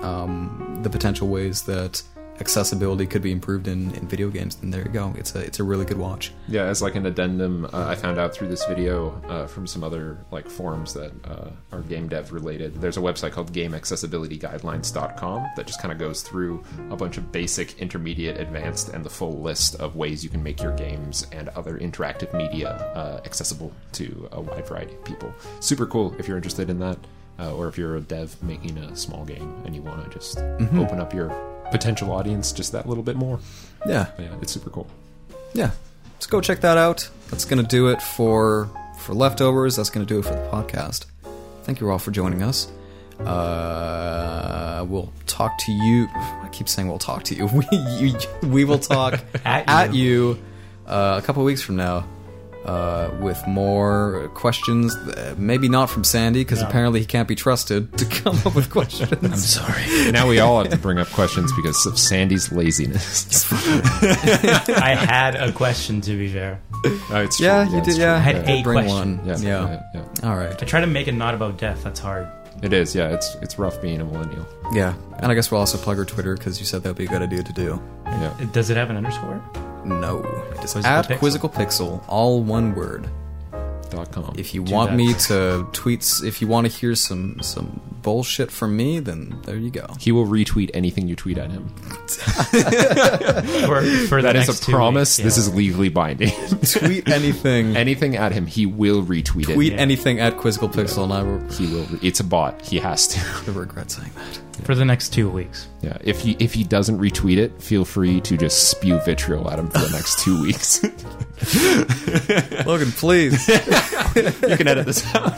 um, the potential ways that accessibility could be improved in, in video games, then there you go. It's a it's a really good watch. Yeah, as like an addendum, uh, I found out through this video uh, from some other like forums that uh, are game dev related. There's a website called GameAccessibilityGuidelines.com that just kind of goes through a bunch of basic, intermediate, advanced, and the full list of ways you can make your games and other interactive media uh, accessible to a wide variety of people. Super cool if you're interested in that, uh, or if you're a dev making a small game and you want to just open up your potential audience just that little bit more. Yeah, Yeah, it's super cool. yeah. So go check that out. That's gonna do it for for leftovers. That's gonna do it for the podcast. Thank you all for joining us. Uh, we'll talk to you. I keep saying we'll talk to you. We you, we will talk At at you uh, a couple weeks from now uh, with more questions. uh, Maybe not from Sandy because No. apparently he can't be trusted to come up with questions. I'm sorry. now we all have to bring up questions because of Sandy's laziness. I had a question to be fair. Oh, it's yeah, true. you it's did. true. Yeah, I had you a bring question. one. Yeah, Yeah. yeah, yeah. All right. I try to make it not about death. That's hard. It is. Yeah, it's it's rough being a millennial. Yeah, and I guess we'll also plug our Twitter because you said that would be a good idea to do. Yeah, Does it have an underscore? No, it's Quizzical at Pixel. Quizzical Pixel, all one word. dot com. If you Do want that. me to tweets, if you want to hear some some bullshit from me, then there you go. he will retweet anything you tweet at him. For, for That is a promise. weeks, This is legally binding. tweet anything. anything at him, he will retweet it. tweet Yeah. anything at Quizzical Pixel, and I will He will. Re- it's a bot. He has to. regret saying that. for the next two weeks. Yeah. If he if he doesn't retweet it, feel free to just spew vitriol at him for the next two weeks. Logan, please. you can edit this out.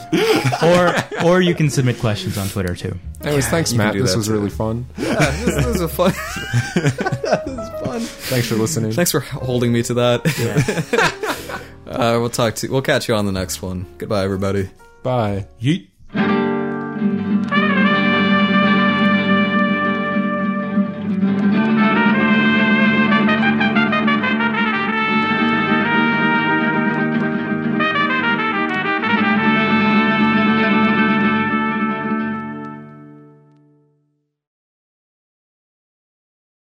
Or or you can submit questions on Twitter too. Anyways, thanks, you can Matt. do This that was too. really fun. yeah, this, this is a fun. this is fun. Thanks for listening. Thanks for holding me to that. uh, we'll talk to. We'll catch you on the next one. Goodbye, everybody. Bye. Yeet.